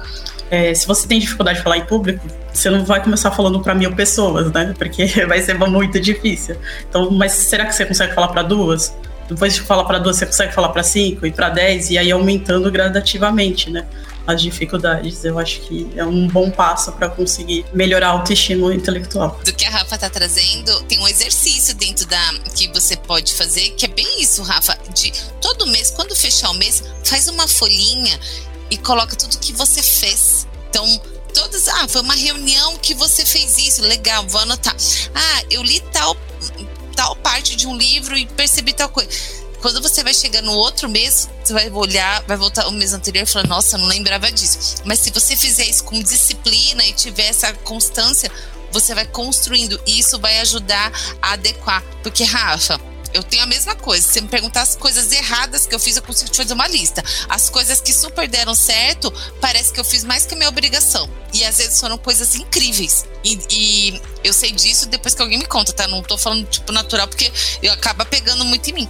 é, se você tem dificuldade de falar em público, você não vai começar falando para mil pessoas, né? Porque vai ser muito difícil. Então, mas será que você consegue falar para duas? Depois de falar para duas, você consegue falar para cinco e para dez, e aí aumentando gradativamente, né? As dificuldades. Eu acho que é um bom passo para conseguir melhorar a autoestima intelectual. Do que a Rafa tá trazendo, tem um exercício dentro da que você pode fazer, que é bem isso, Rafa, de todo mês, quando fechar o mês, faz uma folhinha e coloca tudo que você fez. Então, todas, ah, foi uma reunião que você fez isso, legal, vou anotar. Ah, eu li tal tal parte de um livro e percebi tal coisa. Quando você vai chegar no outro mês, você vai olhar, vai voltar o mês anterior e falar, nossa, não lembrava disso. Mas se você fizer isso com disciplina e tiver essa constância, você vai construindo e isso vai ajudar a adequar. Porque, Rafa, eu tenho a mesma coisa. Se você me perguntar as coisas erradas que eu fiz, eu consigo te fazer uma lista. As coisas que super deram certo, parece que eu fiz mais que a minha obrigação. E às vezes foram coisas incríveis. E, e eu sei disso depois que alguém me conta, tá? Não tô falando tipo natural, porque eu acaba pegando muito em mim.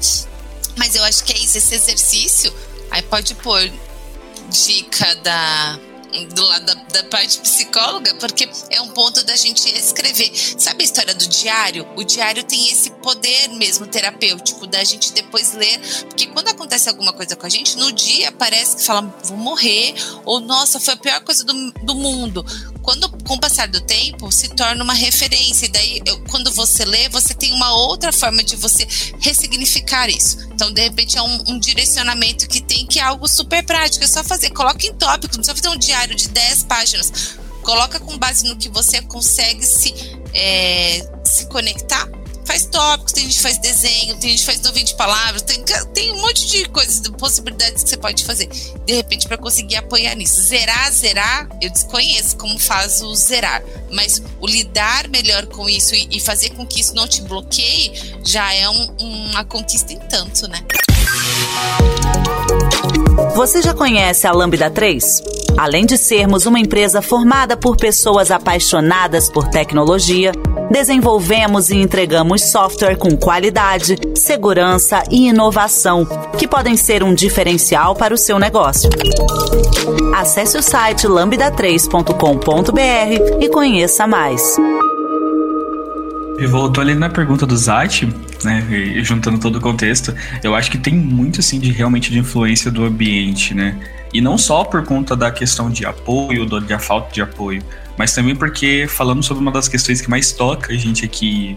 Mas eu acho que é isso, esse exercício. Aí pode pôr dica da do lado da, da, parte psicóloga, porque é um ponto da gente escrever. Sabe a história do diário? O diário tem esse poder mesmo terapêutico da gente depois ler, porque quando acontece alguma coisa com a gente, no dia parece que fala, vou morrer, ou nossa, foi a pior coisa do, do mundo. Quando com o passar do tempo se torna uma referência. E daí, eu, quando você lê, você tem uma outra forma de você ressignificar isso. Então, de repente, é um, um direcionamento que tem que é algo super prático. É só fazer, coloca em tópicos, não precisa fazer um diário de 10 páginas. Coloca com base no que você consegue se, é, se conectar faz tópicos, tem gente que faz desenho, tem gente que faz 90 palavras, tem, tem um monte de coisas, de possibilidades que você pode fazer. De repente, para conseguir apoiar nisso. Zerar, zerar, eu desconheço como faz o zerar. Mas o lidar melhor com isso e, e fazer com que isso não te bloqueie já é um, uma conquista em tanto, né? Você já conhece a Lambda 3? Além de sermos uma empresa formada por pessoas apaixonadas por tecnologia, desenvolvemos e entregamos software com qualidade, segurança e inovação, que podem ser um diferencial para o seu negócio. Acesse o site lambda3.com.br e conheça mais. E voltou ali na pergunta do Zat, né, e juntando todo o contexto, eu acho que tem muito, assim, de realmente de influência do ambiente, né, e não só por conta da questão de apoio, do, da falta de apoio, mas também porque falando sobre uma das questões que mais toca a gente aqui,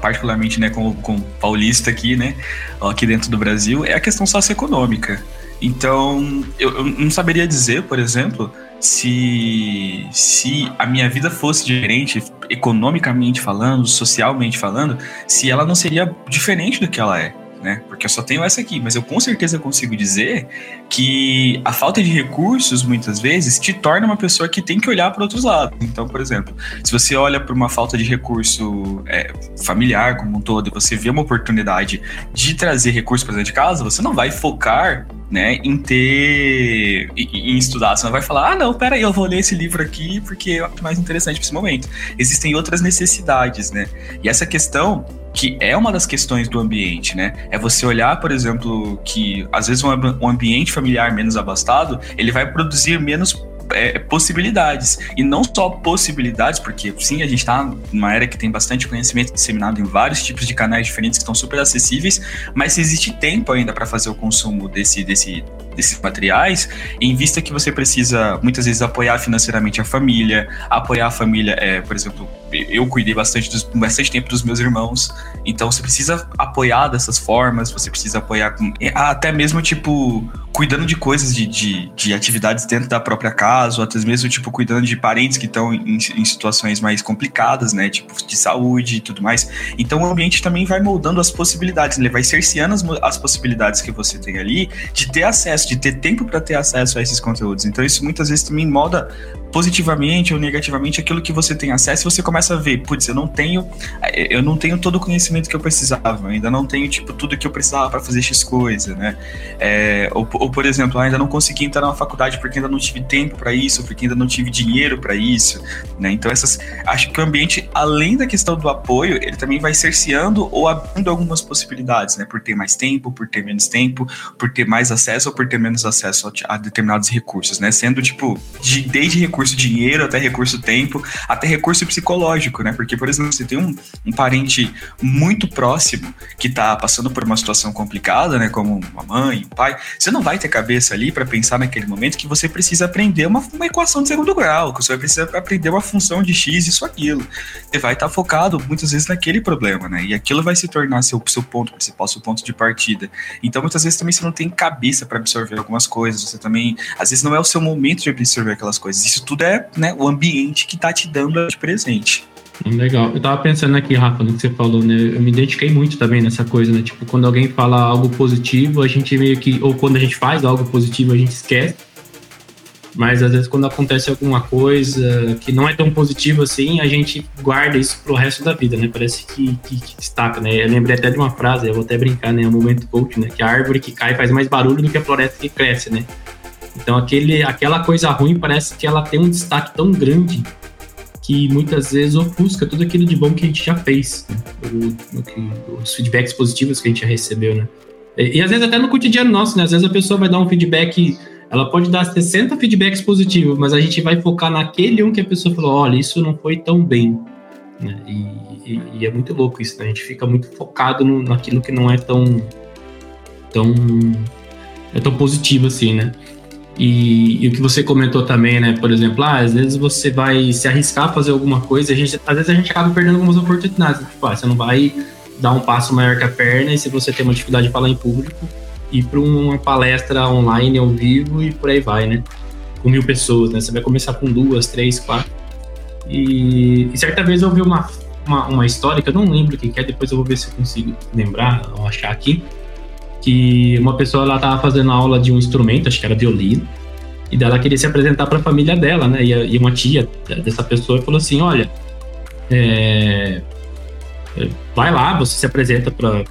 particularmente, né, com, com paulista aqui, né, aqui dentro do Brasil, é a questão socioeconômica. Então, eu, eu não saberia dizer, por exemplo, se, se a minha vida fosse diferente, economicamente falando, socialmente falando, se ela não seria diferente do que ela é. Né? Porque eu só tenho essa aqui, mas eu com certeza consigo dizer que a falta de recursos, muitas vezes, te torna uma pessoa que tem que olhar para outros lados. Então, por exemplo, se você olha para uma falta de recurso é, familiar como um todo e você vê uma oportunidade de trazer recursos para dentro de casa, você não vai focar né, em ter. Em, estudar. Você não vai falar, ah, não, peraí, eu vou ler esse livro aqui porque é mais interessante para esse momento. Existem outras necessidades, né? E essa questão que é uma das questões do ambiente, né? É você olhar, por exemplo, que às vezes um, um ambiente familiar menos abastado, ele vai produzir menos é, possibilidades. E não só possibilidades, porque sim, a gente está numa era que tem bastante conhecimento disseminado em vários tipos de canais diferentes que estão super acessíveis, mas existe tempo ainda para fazer o consumo desse, desse, desses materiais, em vista que você precisa muitas vezes apoiar financeiramente a família, apoiar a família, é, por exemplo, eu cuidei bastante, dos, bastante tempo dos meus irmãos, então você precisa apoiar dessas formas, você precisa apoiar com, até mesmo tipo cuidando de coisas de, de, de, atividades dentro da própria casa, ou até mesmo, tipo, cuidando de parentes que estão em, em, situações mais complicadas, né? Tipo, de saúde e tudo mais. Então o ambiente também vai moldando as possibilidades, ele vai cerceando as, as possibilidades que você tem ali de ter acesso, de ter tempo para ter acesso a esses conteúdos. Então isso muitas vezes também molda positivamente ou negativamente aquilo que você tem acesso e você começa a ver, putz, eu não tenho eu não tenho todo o conhecimento que eu precisava, eu ainda não tenho tipo tudo que eu precisava para fazer X coisa, né? É, ou, ou, por exemplo, ainda não consegui entrar na faculdade porque ainda não tive tempo para isso, porque ainda não tive dinheiro para isso, né? Então essas acho que o ambiente além da questão do apoio, ele também vai cerceando ou abrindo algumas possibilidades, né? Por ter mais tempo, por ter menos tempo, por ter mais acesso ou por ter menos acesso a, a determinados recursos, né? Sendo tipo de, desde recurso dinheiro, até recurso tempo, até recurso psicológico, né? Porque, por exemplo, você tem um, um parente muito próximo que tá passando por uma situação complicada, né? Como uma mãe, um pai, você não vai ter cabeça ali para pensar naquele momento que você precisa aprender uma, uma equação de segundo grau, que você vai precisar aprender uma função de x, isso, aquilo. Você vai estar tá focado muitas vezes naquele problema, né? E aquilo vai se tornar seu, seu ponto principal, seu ponto de partida. Então, muitas vezes também você não tem cabeça para absorver algumas coisas, você também, às vezes não é o seu momento de absorver aquelas coisas. Isso tudo é né, o ambiente que tá te dando de presente. Legal. Eu tava pensando aqui, Rafa, no que você falou, né? Eu me identifiquei muito também nessa coisa, né? Tipo, quando alguém fala algo positivo, a gente meio que. Ou quando a gente faz algo positivo, a gente esquece. Mas às vezes quando acontece alguma coisa que não é tão positivo assim, a gente guarda isso pro resto da vida, né? Parece que, que, que destaca, né? Eu lembrei até de uma frase, eu vou até brincar, né? O momento coach, né? Que a árvore que cai faz mais barulho do que a floresta que cresce, né? Então aquele, aquela coisa ruim parece que ela tem um destaque tão grande que muitas vezes ofusca tudo aquilo de bom que a gente já fez, né? o, os feedbacks positivos que a gente já recebeu, né? E, e, às vezes até no cotidiano nosso, né? Às vezes a pessoa vai dar um feedback, ela pode dar 60 feedbacks positivos, mas a gente vai focar naquele um que a pessoa falou, olha, isso não foi tão bem. Né? E, e, e, é muito louco isso, né? A gente fica muito focado no, naquilo que não é tão tão é tão positivo assim, né? E, e, o que você comentou também, né? Por exemplo, ah, às vezes você vai se arriscar a fazer alguma coisa, a gente, às vezes a gente acaba perdendo algumas oportunidades. Tipo, ah, você não vai dar um passo maior que a perna e se você tem uma dificuldade de falar em público, ir para uma palestra online ao vivo e por aí vai, né? Com mil pessoas, né? Você vai começar com duas, três, quatro. E, e certa vez eu ouvi uma, uma, uma, história que eu não lembro o que é, depois eu vou ver se eu consigo lembrar ou achar aqui que uma pessoa ela estava fazendo aula de um instrumento, acho que era violino, e dela queria se apresentar para a família dela, né? E, e, uma tia dessa pessoa falou assim: Olha, é vai lá, você se apresenta para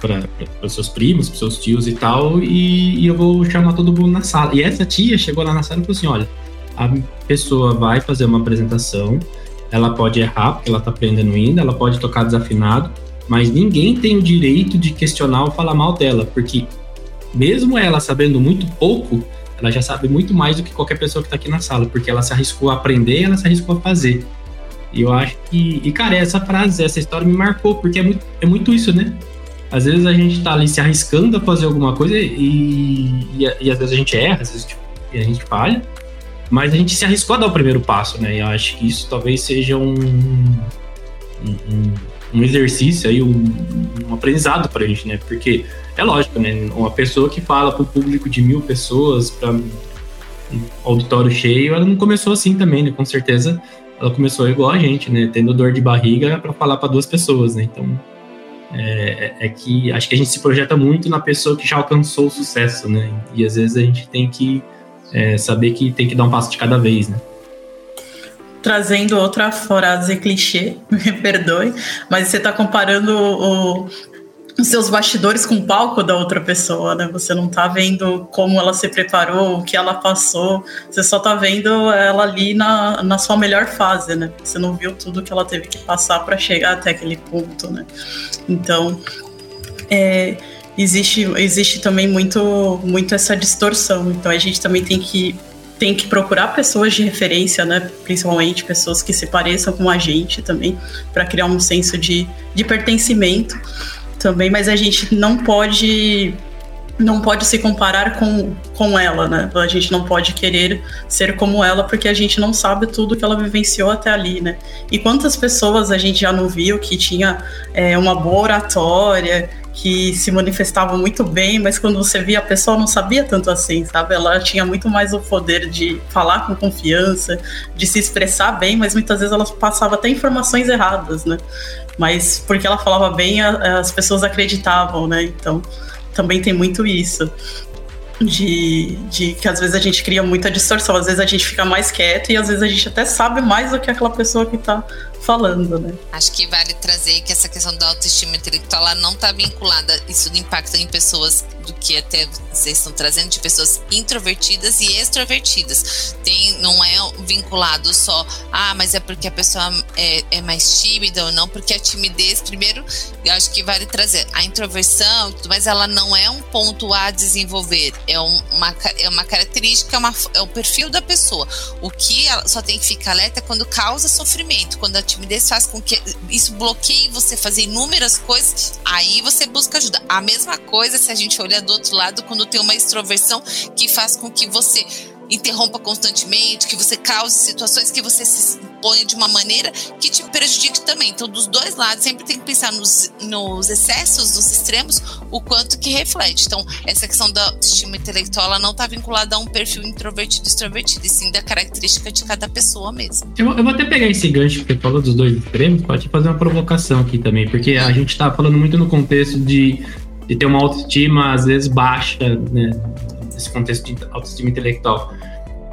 seus primos, para seus tios e tal, e, e, eu vou chamar todo mundo na sala. E essa tia chegou lá na sala e falou assim: Olha, a pessoa vai fazer uma apresentação, ela pode errar, porque ela está aprendendo ainda, ela pode tocar desafinado, mas ninguém tem o direito de questionar ou falar mal dela, porque mesmo ela sabendo muito pouco, ela já sabe muito mais do que qualquer pessoa que está aqui na sala, porque ela se arriscou a aprender, ela se arriscou a fazer. E eu acho que, e cara, essa frase, essa história me marcou, porque é muito, é muito isso, né? Às vezes a gente tá ali se arriscando a fazer alguma coisa e, e, e às vezes a gente erra, às vezes tipo, a gente falha, mas a gente se arriscou a dar o primeiro passo, né? E eu acho que isso talvez seja um, um, um exercício aí, um, um aprendizado para a gente, né? Porque é lógico, né? Uma pessoa que fala um público de mil pessoas, para um auditório cheio, ela não começou assim também, né? Com certeza ela começou igual a gente, né? Tendo dor de barriga para falar para duas pessoas, né? Então é, é, que acho que a gente se projeta muito na pessoa que já alcançou o sucesso, né? E às vezes a gente tem que é, saber que tem que dar um passo de cada vez, né? trazendo outra frase clichê, me perdoe, mas você está comparando o, os seus bastidores com o palco da outra pessoa, né? Você não está vendo como ela se preparou, o que ela passou, você só está vendo ela ali na, na sua melhor fase, né? Você não viu tudo que ela teve que passar para chegar até aquele ponto, né? Então, é, existe, existe também muito, muito essa distorção. Então, a gente também tem que tem que procurar pessoas de referência, né? Principalmente pessoas que se pareçam com a gente também, para criar um senso de, de pertencimento também, mas a gente não pode não pode se comparar com, com ela, né? A gente não pode querer ser como ela porque a gente não sabe tudo que ela vivenciou até ali, né? E quantas pessoas a gente já não viu que tinha é, uma boa oratória, que se manifestavam muito bem, mas quando você via a pessoa não sabia tanto assim, sabe? Ela tinha muito mais o poder de falar com confiança, de se expressar bem, mas muitas vezes ela passava até informações erradas, né? Mas porque ela falava bem, as pessoas acreditavam, né? Então também tem muito isso de, de que às vezes a gente cria muita distorção, às vezes a gente fica mais quieto e às vezes a gente até sabe mais do que aquela pessoa que está falando, né? Acho que vale trazer que essa questão da autoestima intelectual ela não está vinculada, isso impacta em pessoas do que até vocês estão trazendo de pessoas introvertidas e extrovertidas. Tem, não é vinculado só, ah, mas é porque a pessoa é, é mais tímida ou não, porque a timidez, primeiro, eu acho que vale trazer a introversão, mas ela não é um ponto a desenvolver, é uma, é uma característica, é, uma, é o perfil da pessoa. O que ela só tem que ficar alerta é quando causa sofrimento, quando a faz com que isso bloqueie você fazer inúmeras coisas, aí você busca ajuda. A mesma coisa se a gente olhar do outro lado quando tem uma extroversão que faz com que você interrompa constantemente, que você cause situações que você se ponha de uma maneira que te prejudique também. Então, dos dois lados, sempre tem que pensar nos, nos excessos, nos extremos, o quanto que reflete. Então, essa questão da autoestima intelectual, ela não está vinculada a um perfil introvertido e extrovertido, e sim da característica de cada pessoa mesmo. Eu, eu vou até pegar esse gancho que você falou dos dois extremos, pode fazer uma provocação aqui também, porque a gente está falando muito no contexto de de ter uma autoestima às vezes baixa, né, nesse contexto de autoestima intelectual.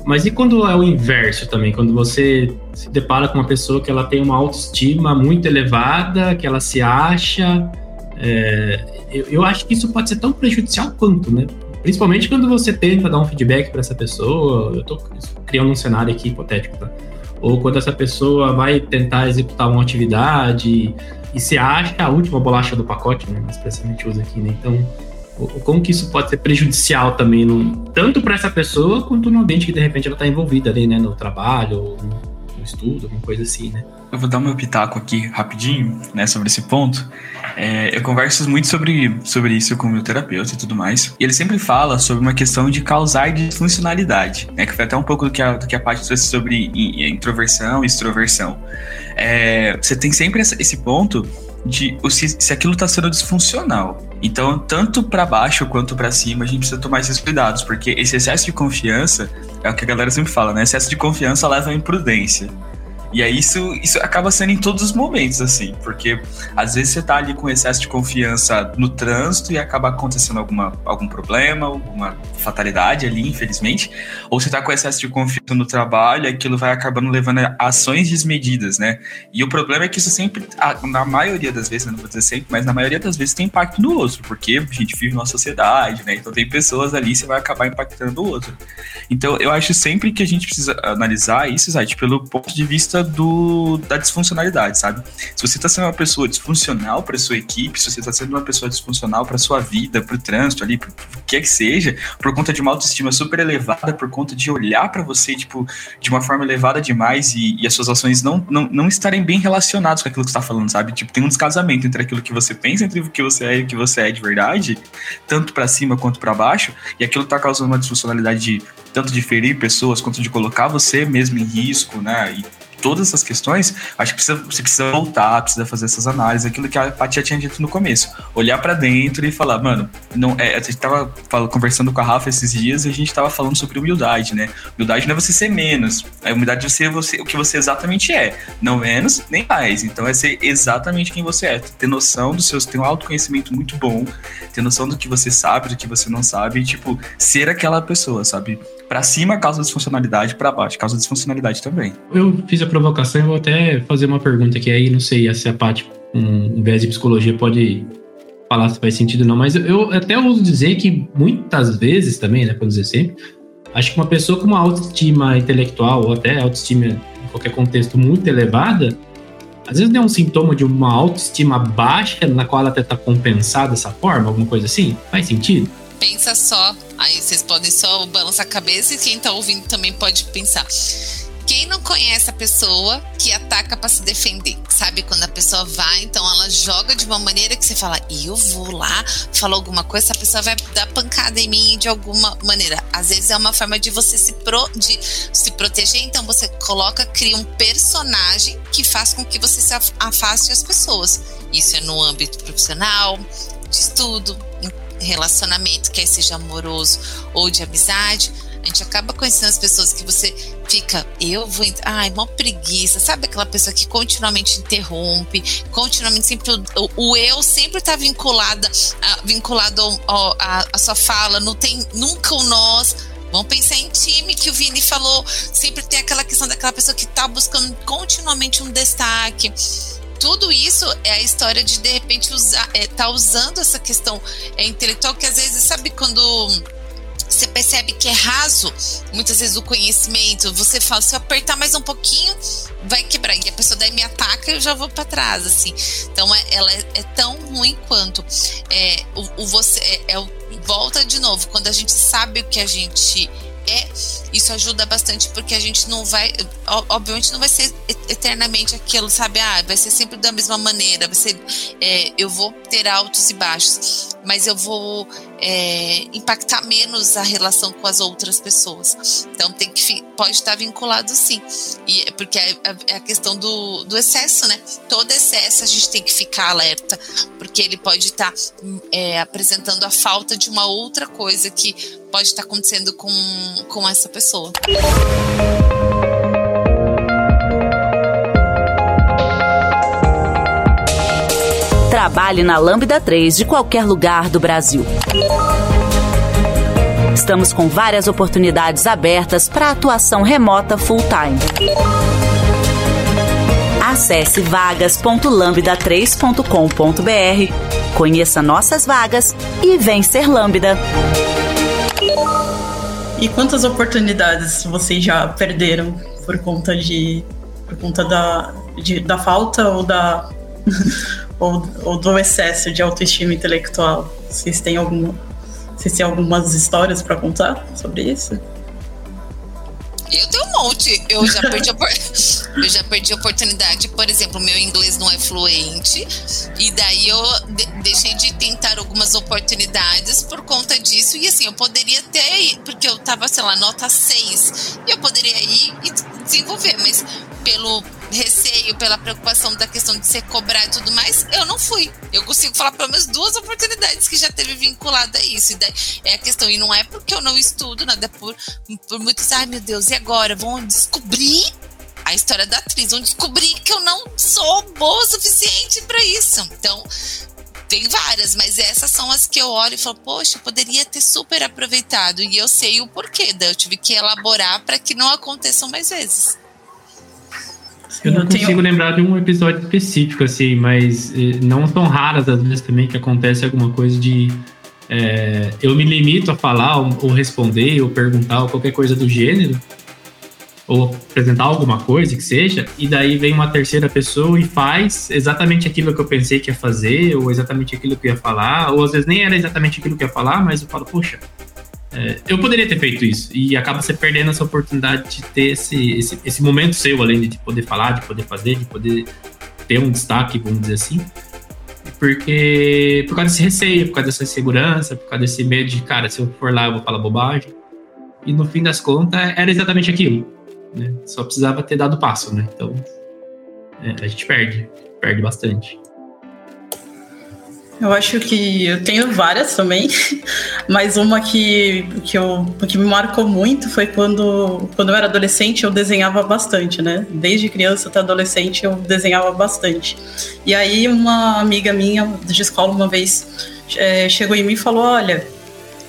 Mas e quando é o inverso também? Quando você se depara com uma pessoa que ela tem uma autoestima muito elevada, que ela se acha. É, eu, eu, acho que isso pode ser tão prejudicial quanto, né? Principalmente quando você tenta dar um feedback para essa pessoa. Eu estou criando um cenário aqui hipotético, tá? Ou quando essa pessoa vai tentar executar uma atividade e se acha a última bolacha do pacote, né? Especialmente usa aqui, né? Então, como que isso pode ser prejudicial também, no, tanto para essa pessoa quanto no ambiente que de repente ela está envolvida ali, né? No trabalho, ou no, estudo, alguma coisa assim, né? Eu vou dar meu pitaco aqui rapidinho, né, sobre esse ponto. É, eu converso muito sobre, sobre isso com o meu terapeuta e tudo mais. E ele sempre fala sobre uma questão de causar disfuncionalidade, né? Que foi até um pouco do que a, do que a parte trouxe sobre introversão e extroversão. É, você tem sempre esse ponto de se, se aquilo está sendo disfuncional. Então, tanto para baixo quanto para cima, a gente precisa tomar esses cuidados, porque esse excesso de confiança é o que a galera sempre fala, né? Excesso de confiança leva à imprudência. E aí isso, isso acaba sendo em todos os momentos, assim, porque às vezes você tá ali com excesso de confiança no trânsito e acaba acontecendo alguma, algum problema, alguma fatalidade ali, infelizmente, ou você tá com excesso de confiança no trabalho aquilo vai acabando levando a ações desmedidas, né? E o problema é que isso sempre, na maioria das vezes, não vou dizer sempre, mas na maioria das vezes tem impacto no outro, porque a gente vive numa sociedade, né? Então tem pessoas ali, você vai acabar impactando o outro. Então eu acho sempre que a gente precisa analisar isso, Zait, pelo ponto de vista do, da disfuncionalidade, sabe? Se você está sendo uma pessoa disfuncional para sua equipe, se você está sendo uma pessoa disfuncional para sua vida, para o trânsito ali, para o que é que seja, por conta de uma autoestima super elevada, por conta de olhar para você, tipo, de uma forma elevada demais e, e, as suas ações não, não, não estarem bem relacionadas com aquilo que está falando, sabe? Tipo, tem um descasamento entre aquilo que você pensa, entre o que você é e o que você é de verdade, tanto para cima quanto para baixo, e aquilo está causando uma disfuncionalidade de tanto de ferir pessoas quanto de colocar você mesmo em risco, né? E todas essas questões, acho que precisa, você precisa voltar, precisa fazer essas análises, aquilo que a Patia tinha dito no começo. Olhar para dentro e falar, mano, não, é, a gente tava conversando com a Rafa esses dias e a gente tava falando sobre humildade, né? Humildade não é você ser menos, a humildade é ser você, o que você exatamente é, não menos nem mais. Então é ser exatamente quem você é, ter noção dos seus, ter um autoconhecimento muito bom, ter noção do que você sabe, do que você não sabe, e, tipo, ser aquela pessoa, sabe? Para cima causa disfuncionalidade, para baixo causa disfuncionalidade também. Eu fiz a provocação e vou até fazer uma pergunta que aí não sei se a Paty, com um viés de psicologia, pode falar se faz sentido ou não, mas eu até ouso dizer que muitas vezes também, né, para dizer sempre, acho que uma pessoa com uma autoestima intelectual ou até autoestima em qualquer contexto muito elevada, às vezes é um sintoma de uma autoestima baixa na qual ela até está compensada dessa forma, alguma coisa assim? Faz sentido? Pensa só, aí vocês podem só balançar a cabeça e quem tá ouvindo também pode pensar. Quem não conhece a pessoa que ataca para se defender? Sabe quando a pessoa vai, então ela joga de uma maneira que você fala, eu vou lá, falar alguma coisa, essa pessoa vai dar pancada em mim de alguma maneira. Às vezes é uma forma de você se, pro, de se proteger, então você coloca, cria um personagem que faz com que você se afaste as pessoas. Isso é no âmbito profissional, de estudo, relacionamento, quer seja amoroso ou de amizade, a gente acaba conhecendo as pessoas que você fica, eu vou, ai, mó preguiça, sabe aquela pessoa que continuamente interrompe, continuamente sempre o, o eu sempre está vinculada, vinculado a, a sua fala, não tem nunca o nós. Vamos pensar em time que o Vini falou, sempre tem aquela questão daquela pessoa que está buscando continuamente um destaque tudo isso é a história de de repente usar, é, tá usando essa questão é, intelectual que às vezes sabe quando você percebe que é raso, muitas vezes o conhecimento, você fala, se eu apertar mais um pouquinho, vai quebrar. E a pessoa daí me ataca e eu já vou para trás, assim. Então, é, ela é, é, tão ruim quanto. É, o, o você, é, é, volta de novo, quando a gente sabe o que a gente é, isso ajuda bastante porque a gente não vai, obviamente não vai ser eternamente aquilo, sabe? Ah, vai ser sempre da mesma maneira, vai ser, é, eu vou ter altos e baixos, mas eu vou é, impactar menos a relação com as outras pessoas. Então tem que pode estar vinculado sim, e é porque é, é, é a questão do, do excesso, né? Todo excesso a gente tem que ficar alerta, porque ele pode estar apresentando a falta de uma outra coisa que pode estar acontecendo com, com essa pessoa. Trabalhe na Lambda 3 de qualquer lugar do Brasil. Estamos com várias oportunidades abertas para atuação remota full-time. Acesse vagas.lambda3.com.br, conheça nossas vagas e vem ser Lambda. E quantas oportunidades vocês já perderam por conta de por conta da, de, da falta ou da ou, ou do excesso de autoestima intelectual? Vocês têm alguma vocês têm algumas histórias para contar sobre isso? Eu tenho um monte. Eu já perdi, eu já perdi oportunidade, por exemplo, meu inglês não é fluente, e daí eu de deixei de tentar algumas oportunidades por conta disso. E assim, eu poderia ter, porque eu tava, sei lá, nota 6, e eu poderia ir e desenvolver, mas pelo receio, pela preocupação da questão de ser cobrado e tudo mais, eu não fui. Eu consigo falar pelo menos duas oportunidades que já teve vinculada a isso. E daí é a questão. E não é porque eu não estudo, nada, é por, por muitos, ai meu Deus, e agora? Vão descobrir a história da atriz, vão descobrir que eu não sou boa o suficiente para isso. Então, tem várias, mas essas são as que eu olho e falo, poxa, poderia ter super aproveitado. E eu sei o porquê, daí eu tive que elaborar para que não aconteçam mais vezes. Eu não eu consigo tenho... lembrar de um episódio específico, assim, mas eh, não tão raras às vezes também que acontece alguma coisa de. É, eu me limito a falar, ou, ou, responder, ou perguntar, ou qualquer coisa do gênero, ou apresentar alguma coisa que seja, e daí vem uma terceira pessoa e faz exatamente aquilo que eu pensei que ia fazer, ou exatamente aquilo que eu ia falar, ou às vezes nem era exatamente aquilo que eu ia falar, mas eu falo, poxa, é, eu poderia ter feito isso e acaba você perdendo essa oportunidade de ter esse, esse, esse momento seu, além de poder falar, de poder fazer, de poder ter um destaque, vamos dizer assim. Porque por causa desse receio, por causa dessa insegurança, por causa desse medo de, cara, se eu for lá eu vou falar bobagem. E no fim das contas era exatamente aquilo. Né? Só precisava ter dado passo, né? Então é, a gente perde, perde bastante. Eu acho que eu tenho várias também, mas uma que, que, eu, que me marcou muito foi quando, quando eu era adolescente, eu desenhava bastante, né? Desde criança até adolescente eu desenhava bastante. E aí uma amiga minha de escola uma vez é, chegou em mim e falou: Olha,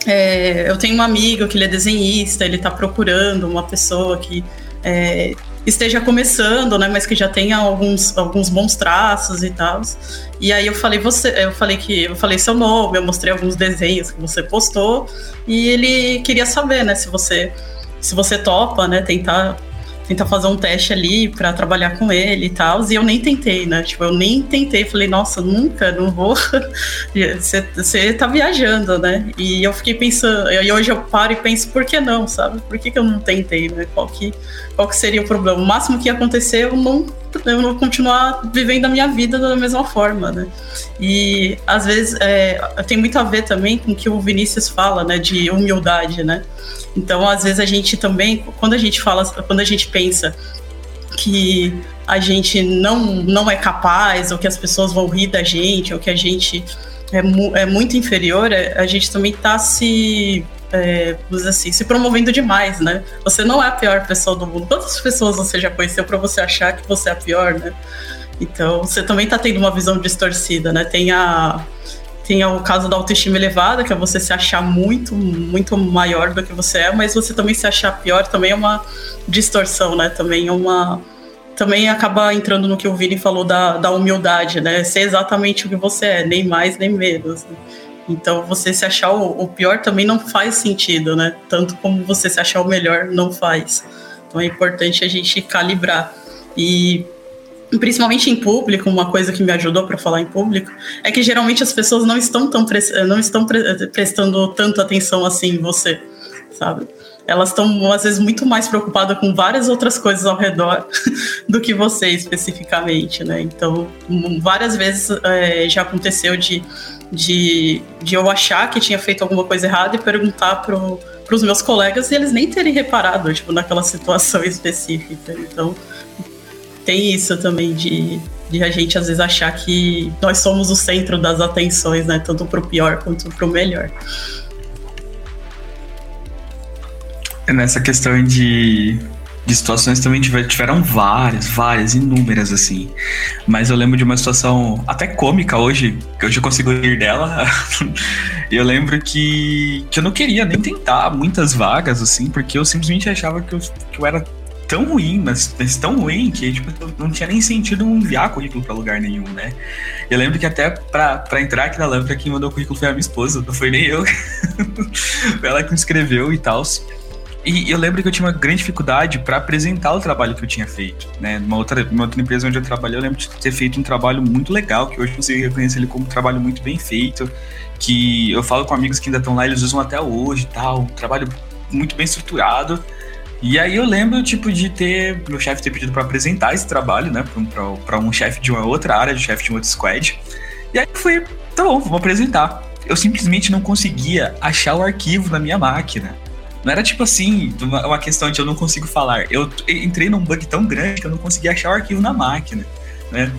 é, eu tenho um amigo que ele é desenhista, ele está procurando uma pessoa que é, esteja começando, né, mas que já tenha alguns, alguns bons traços e tal. E aí eu falei você, eu falei que eu falei seu nome, eu mostrei alguns desenhos que você postou e ele queria saber, né, se você se você topa, né, tentar tentar fazer um teste ali para trabalhar com ele e tal. E eu nem tentei, né? Tipo, eu nem tentei. Falei, nossa, nunca, não vou. Você tá viajando, né? E eu fiquei pensando, e hoje eu paro e penso, por que não, sabe? Por que, que eu não tentei, né? Qual que, qual que seria o problema? O máximo que ia acontecer, eu não, eu não continuar vivendo a minha vida da mesma forma, né? E às vezes é, tem muito a ver também com o que o Vinícius fala, né? De humildade, né? Então, às vezes a gente também, quando a gente fala, quando a gente pensa que a gente não, não é capaz, ou que as pessoas vão rir da gente, ou que a gente é, mu é muito inferior, é, a gente também está se, é, assim, se promovendo demais, né? Você não é a pior pessoa do mundo. Quantas pessoas você já conheceu para você achar que você é a pior, né? Então, você também está tendo uma visão distorcida, né? Tem a, tem o caso da autoestima elevada, que é você se achar muito, muito maior do que você é, mas você também se achar pior também é uma distorção, né? Também é uma. Também acaba entrando no que o Vini falou da, da humildade, né? Ser exatamente o que você é, nem mais nem menos. Né? Então, você se achar o, pior também não faz sentido, né? Tanto como você se achar o melhor não faz. Então, é importante a gente calibrar. E principalmente em público, uma coisa que me ajudou para falar em público é que geralmente as pessoas não estão tão não estão prestando tanto atenção assim em você, sabe? Elas estão às vezes muito mais preocupadas com várias outras coisas ao redor do que você especificamente, né? Então, várias vezes é, já aconteceu de, de, de eu achar que tinha feito alguma coisa errada e perguntar para os meus colegas e eles nem terem reparado tipo naquela situação específica. Então, tem isso também de, de a gente às vezes achar que nós somos o centro das atenções, né? Tanto pro pior quanto pro melhor. Nessa questão de, de situações também tiveram várias, várias, inúmeras, assim. Mas eu lembro de uma situação até cômica hoje, que hoje eu consigo rir dela. eu lembro que, que eu não queria nem tentar muitas vagas, assim, porque eu simplesmente achava que eu, que eu era tão ruim, mas, mas tão ruim que tipo, não tinha nem sentido enviar currículo para lugar nenhum, né? Eu lembro que até para entrar aqui na lâmpada, quem mandou o currículo foi a minha esposa, não foi nem eu. foi ela que me escreveu e tal. E eu lembro que eu tinha uma grande dificuldade para apresentar o trabalho que eu tinha feito, né? Numa outra, numa outra empresa onde eu trabalhei, eu lembro de ter feito um trabalho muito legal, que hoje eu consigo reconhecer ele como um trabalho muito bem feito, que eu falo com amigos que ainda estão lá, eles usam até hoje e tal, um trabalho muito bem estruturado, E aí eu lembro, tipo, de ter. Meu chefe ter pedido para apresentar esse trabalho, né? Pra, um chefe de uma outra área, de chefe de um outro squad. E aí eu fui, tá bom, vamos apresentar. Eu simplesmente não conseguia achar o arquivo na minha máquina. Não era tipo assim, uma, uma questão de eu não consigo falar. Eu entrei num bug tão grande que eu não conseguia achar o arquivo na máquina, né?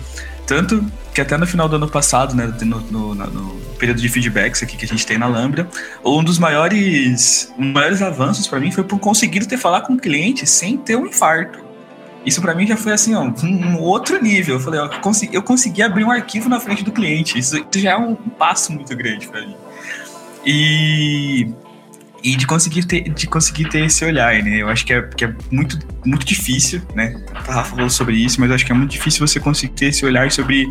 Tanto que até no final do ano passado, né, no, no, no, período de feedbacks aqui que a gente tem na Lambda, um dos maiores, maiores avanços para mim foi por conseguir ter falar com o cliente sem ter um infarto. Isso para mim já foi assim, ó, um, outro nível. Eu falei, ó, consegui, eu consegui abrir um arquivo na frente do cliente. Isso já é um passo muito grande para mim. E e de conseguir ter, de conseguir ter esse olhar, né? Eu acho que é, que é muito, muito difícil, né? A Rafa falou sobre isso, mas eu acho que é muito difícil você conseguir ter esse olhar sobre,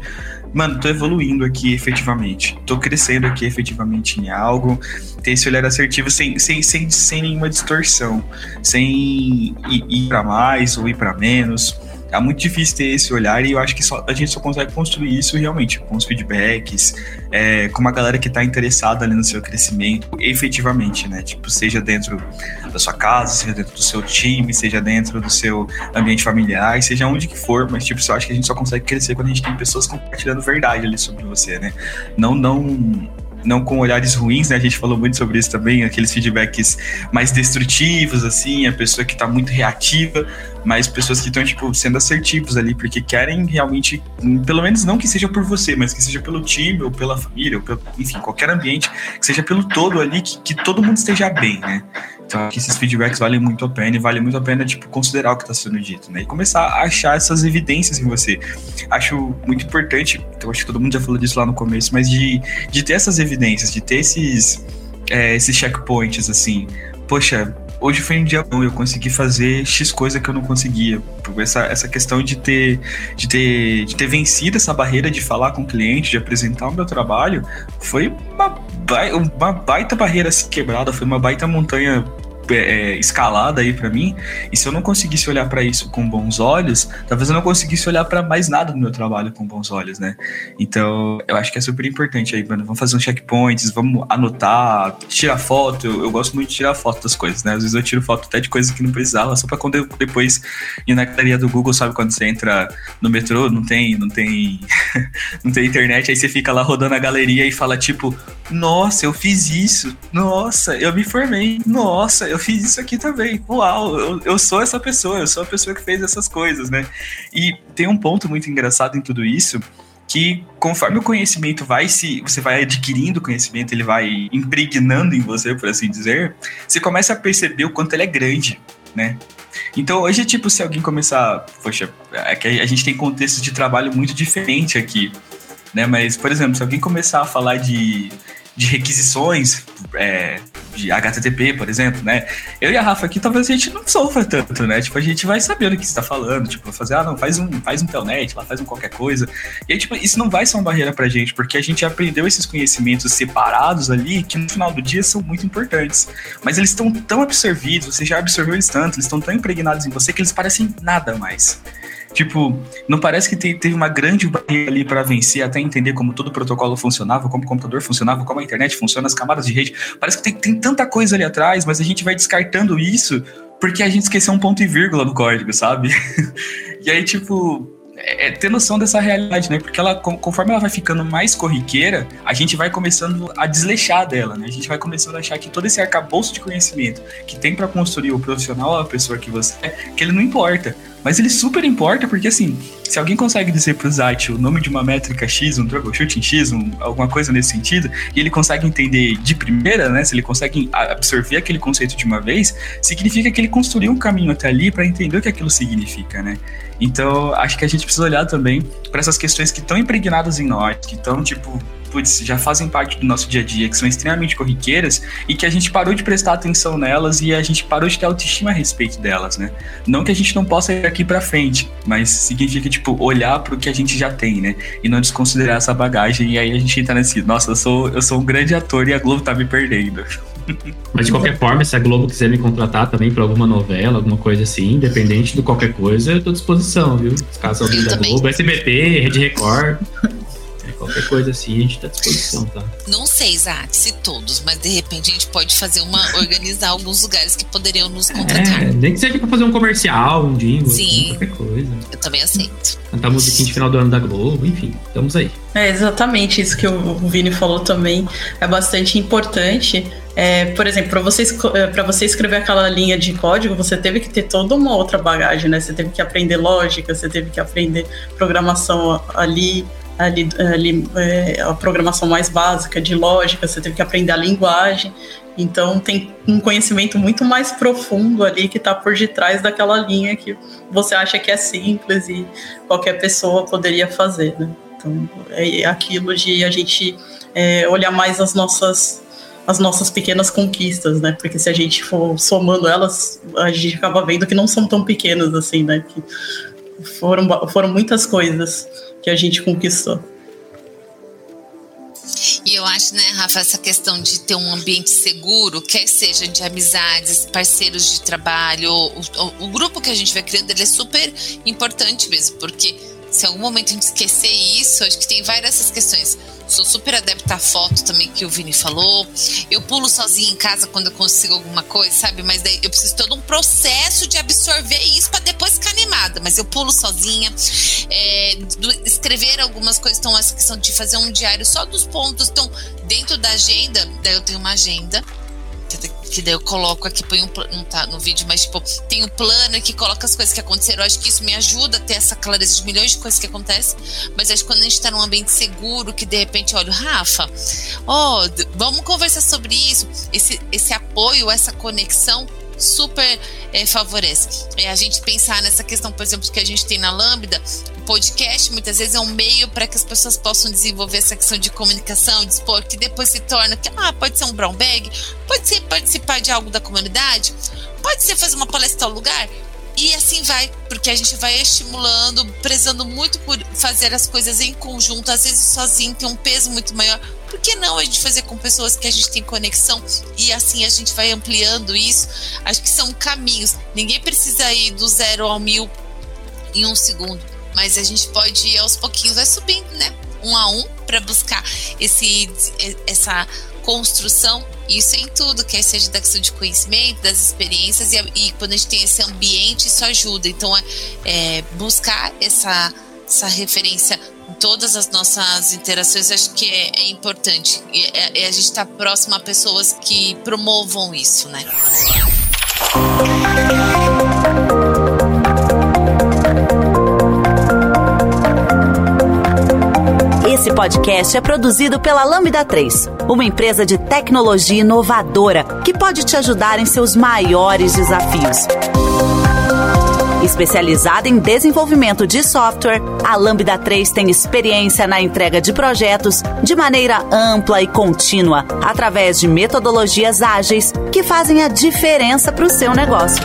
mano, tô evoluindo aqui efetivamente, tô crescendo aqui efetivamente em algo, ter esse olhar assertivo sem, sem, sem, sem nenhuma distorção, sem ir, ir para mais ou ir para menos é muito difícil ter esse olhar e eu acho que só, a gente só consegue construir isso realmente com os feedbacks, é, com uma galera que está interessada ali no seu crescimento, efetivamente, né? Tipo, seja dentro da sua casa, seja dentro do seu time, seja dentro do seu ambiente familiar, seja onde que for, mas tipo, eu acho que a gente só consegue crescer quando a gente tem pessoas compartilhando verdade ali sobre você, né? Não, não não com olhares ruins, né? A gente falou muito sobre isso também, aqueles feedbacks mais destrutivos, assim, a pessoa que tá muito reativa, mas pessoas que estão, tipo, sendo assertivos ali, porque querem realmente, pelo menos não que seja por você, mas que seja pelo time, ou pela família, ou pelo, enfim, qualquer ambiente, que seja pelo todo ali, que, que todo mundo esteja bem, né? Então, que esses feedbacks valem muito a pena e vale muito a pena, tipo, considerar o que está sendo dito, né? E começar a achar essas evidências em você. Acho muito importante, então acho que todo mundo já falou disso lá no começo, mas de, de ter essas evidências, de ter esses, é, esses checkpoints, assim. Poxa, hoje foi um dia bom, eu consegui fazer X coisa que eu não conseguia. Essa, essa questão de ter, de, ter, de ter vencido essa barreira de falar com o cliente, de apresentar o meu trabalho, foi uma, uma baita barreira quebrada, foi uma baita montanha é, escalada aí para mim, e se eu não conseguisse olhar para isso com bons olhos, talvez eu não conseguisse olhar para mais nada do meu trabalho com bons olhos, né? Então, eu acho que é super importante aí, mano. Vamos fazer uns checkpoints, vamos anotar, tirar foto. Eu, eu, gosto muito de tirar foto das coisas, né? Às vezes eu tiro foto até de coisas que não precisava, só para quando eu depois ir na galeria do Google, sabe quando você entra no metrô, não tem, não tem, não tem internet, aí você fica lá rodando a galeria e fala tipo, nossa, eu fiz isso, nossa, eu me formei, nossa, eu eu fiz isso aqui também. Uau, eu, eu sou essa pessoa, eu sou a pessoa que fez essas coisas, né? E tem um ponto muito engraçado em tudo isso, que conforme o conhecimento vai se você vai adquirindo conhecimento, ele vai impregnando em você, por assim dizer, você começa a perceber o quanto ele é grande, né? Então hoje, tipo, se alguém começar, poxa, é que a gente tem contextos de trabalho muito diferente aqui, né? Mas, por exemplo, se alguém começar a falar de de requisições é, de HTTP, por exemplo, né? Eu e a Rafa aqui, talvez a gente não sofra tanto, né? Tipo, a gente vai saber o que está falando, tipo, fazer, ah, não, faz um, faz um telnet lá, faz um qualquer coisa. E aí, tipo, isso não vai ser uma barreira pra gente, porque a gente aprendeu esses conhecimentos separados ali, que no final do dia são muito importantes. Mas eles estão tão absorvidos, você já absorveu eles tanto, eles estão tão impregnados em você que eles parecem nada mais. Tipo, não parece que teve uma grande barreira ali para vencer até entender como todo o protocolo funcionava, como o computador funcionava, como a internet funciona, as camadas de rede. Parece que tem, tem tanta coisa ali atrás, mas a gente vai descartando isso porque a gente esqueceu um ponto e vírgula no código, sabe? e aí, tipo, é, é, ter noção dessa realidade, né? Porque ela, conforme ela vai ficando mais corriqueira, a gente vai começando a desleixar dela, né? A gente vai começando a achar que todo esse arcabouço de conhecimento que tem para construir o profissional, a pessoa que você é, que ele não importa. Mas ele super importa porque, assim, se alguém consegue dizer pro Zait o nome de uma métrica X, um troubleshooting X, um, alguma coisa nesse sentido, e ele consegue entender de primeira, né? Se ele consegue absorver aquele conceito de uma vez, significa que ele construiu um caminho até ali para entender o que aquilo significa, né? Então, acho que a gente precisa olhar também para essas questões que estão impregnadas em nós, que estão, tipo, putz, já fazem parte do nosso dia a dia, que são extremamente corriqueiras e que a gente parou de prestar atenção nelas e a gente parou de ter autoestima a respeito delas, né? Não que a gente não possa ir aqui para frente, mas significa, tipo, olhar para o que a gente já tem, né? E não desconsiderar essa bagagem e aí a gente entra nesse, nossa, eu sou, eu sou um grande ator e a Globo tá me perdendo. Mas de qualquer forma, se a Globo quiser me contratar também para alguma novela, alguma coisa assim, independente de qualquer coisa, eu tô à disposição, viu? Caso alguém da Globo, SBT, Rede Record. Qualquer coisa assim, a gente tá à disposição, tá? Não sei, Isaac, se todos, mas de repente a gente pode fazer uma. organizar alguns lugares que poderiam nos contratar. É, nem que seja pra fazer um comercial, um jingle, assim, Sim. qualquer coisa. Eu também aceito. Cantar musiquinha de final do ano da Globo, enfim, estamos aí. É exatamente isso que o Vini falou também. É bastante importante. É, por exemplo, para você, esco- é, pra você escrever aquela linha de código, você teve que ter toda uma outra bagagem, né? Você teve que aprender lógica, você teve que aprender programação ali, ali, ali é, a programação mais básica de lógica, você teve que aprender a linguagem. Então tem um conhecimento muito mais profundo ali que está por detrás daquela linha que você acha que é simples e qualquer pessoa poderia fazer, né? Então é aquilo de a gente é, olhar mais as nossas as nossas pequenas conquistas, né? Porque se a gente for somando elas, a gente acaba vendo que não são tão pequenas assim, né? Que foram, foram muitas coisas que a gente conquistou. E eu acho, né, Rafa, essa questão de ter um ambiente seguro, quer seja de amizades, parceiros de trabalho, o, o- o grupo que a gente vai criando, ele é super importante mesmo, porque se algum momento a gente esquecer isso, acho que tem várias essas questões. Sou super adepta à foto também, que o Vini falou. Eu pulo sozinha em casa quando eu consigo alguma coisa, sabe? Mas daí eu preciso todo um processo de absorver isso para depois ficar animada. Mas eu pulo sozinha. É, do- escrever algumas coisas, então essa questão de fazer um diário só dos pontos. Então, dentro da agenda, daí eu tenho uma agenda. Que- daí eu coloco aqui, põe um não tá no vídeo, mas tipo, tem um plano que coloca as coisas que aconteceram. Eu acho que isso me ajuda a ter essa clareza de milhões de coisas que acontecem. Mas acho que quando a gente tá num ambiente seguro, que de repente, olha, Rafa, ó, d- vamos conversar sobre isso. Esse, esse apoio, essa conexão super eh, favorece. É a gente pensar nessa questão, por exemplo, que a gente tem na Lambda, o podcast muitas vezes é um meio para que as pessoas possam desenvolver essa questão de comunicação, de expor, que depois se torna que ah, pode ser um brown bag, pode ser participar de algo da comunidade, pode ser fazer uma palestra tal lugar. E assim vai, porque a gente vai estimulando, prezando muito por fazer as coisas em conjunto, às vezes sozinho tem um peso muito maior. Por que não a gente fazer com pessoas que a gente tem conexão e assim a gente vai ampliando isso? Acho que são caminhos. Ninguém precisa ir do zero ao mil em um segundo, mas a gente pode ir aos pouquinhos, vai subindo, né? Um a um para buscar esse, essa construção. Isso em tudo, quer seja da questão de conhecimento, das experiências, e, e quando a gente tem esse ambiente, isso ajuda. Então, é, é buscar essa, essa referência em todas as nossas interações, acho que é, é importante. E é, é a gente estar tá próximo a pessoas que promovam isso, né? Esse podcast é produzido pela Lambda 3, uma empresa de tecnologia inovadora que pode te ajudar em seus maiores desafios. Especializada em desenvolvimento de software, a Lambda 3 tem experiência na entrega de projetos de maneira ampla e contínua, através de metodologias ágeis que fazem a diferença para o seu negócio.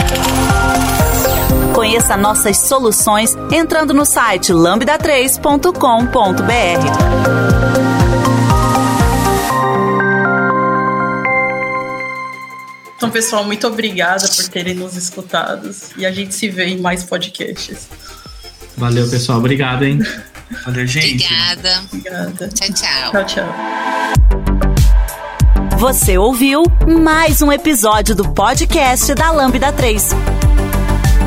Conheça nossas soluções entrando no site lambda3.com.br. Então, pessoal, muito obrigada por terem nos escutado e a gente se vê em mais podcasts. Valeu, pessoal. Obrigado, hein? Valeu, gente. Obrigada. Obrigada. Tchau, tchau. Tchau, tchau. Você ouviu mais um episódio do podcast da Lambda 3.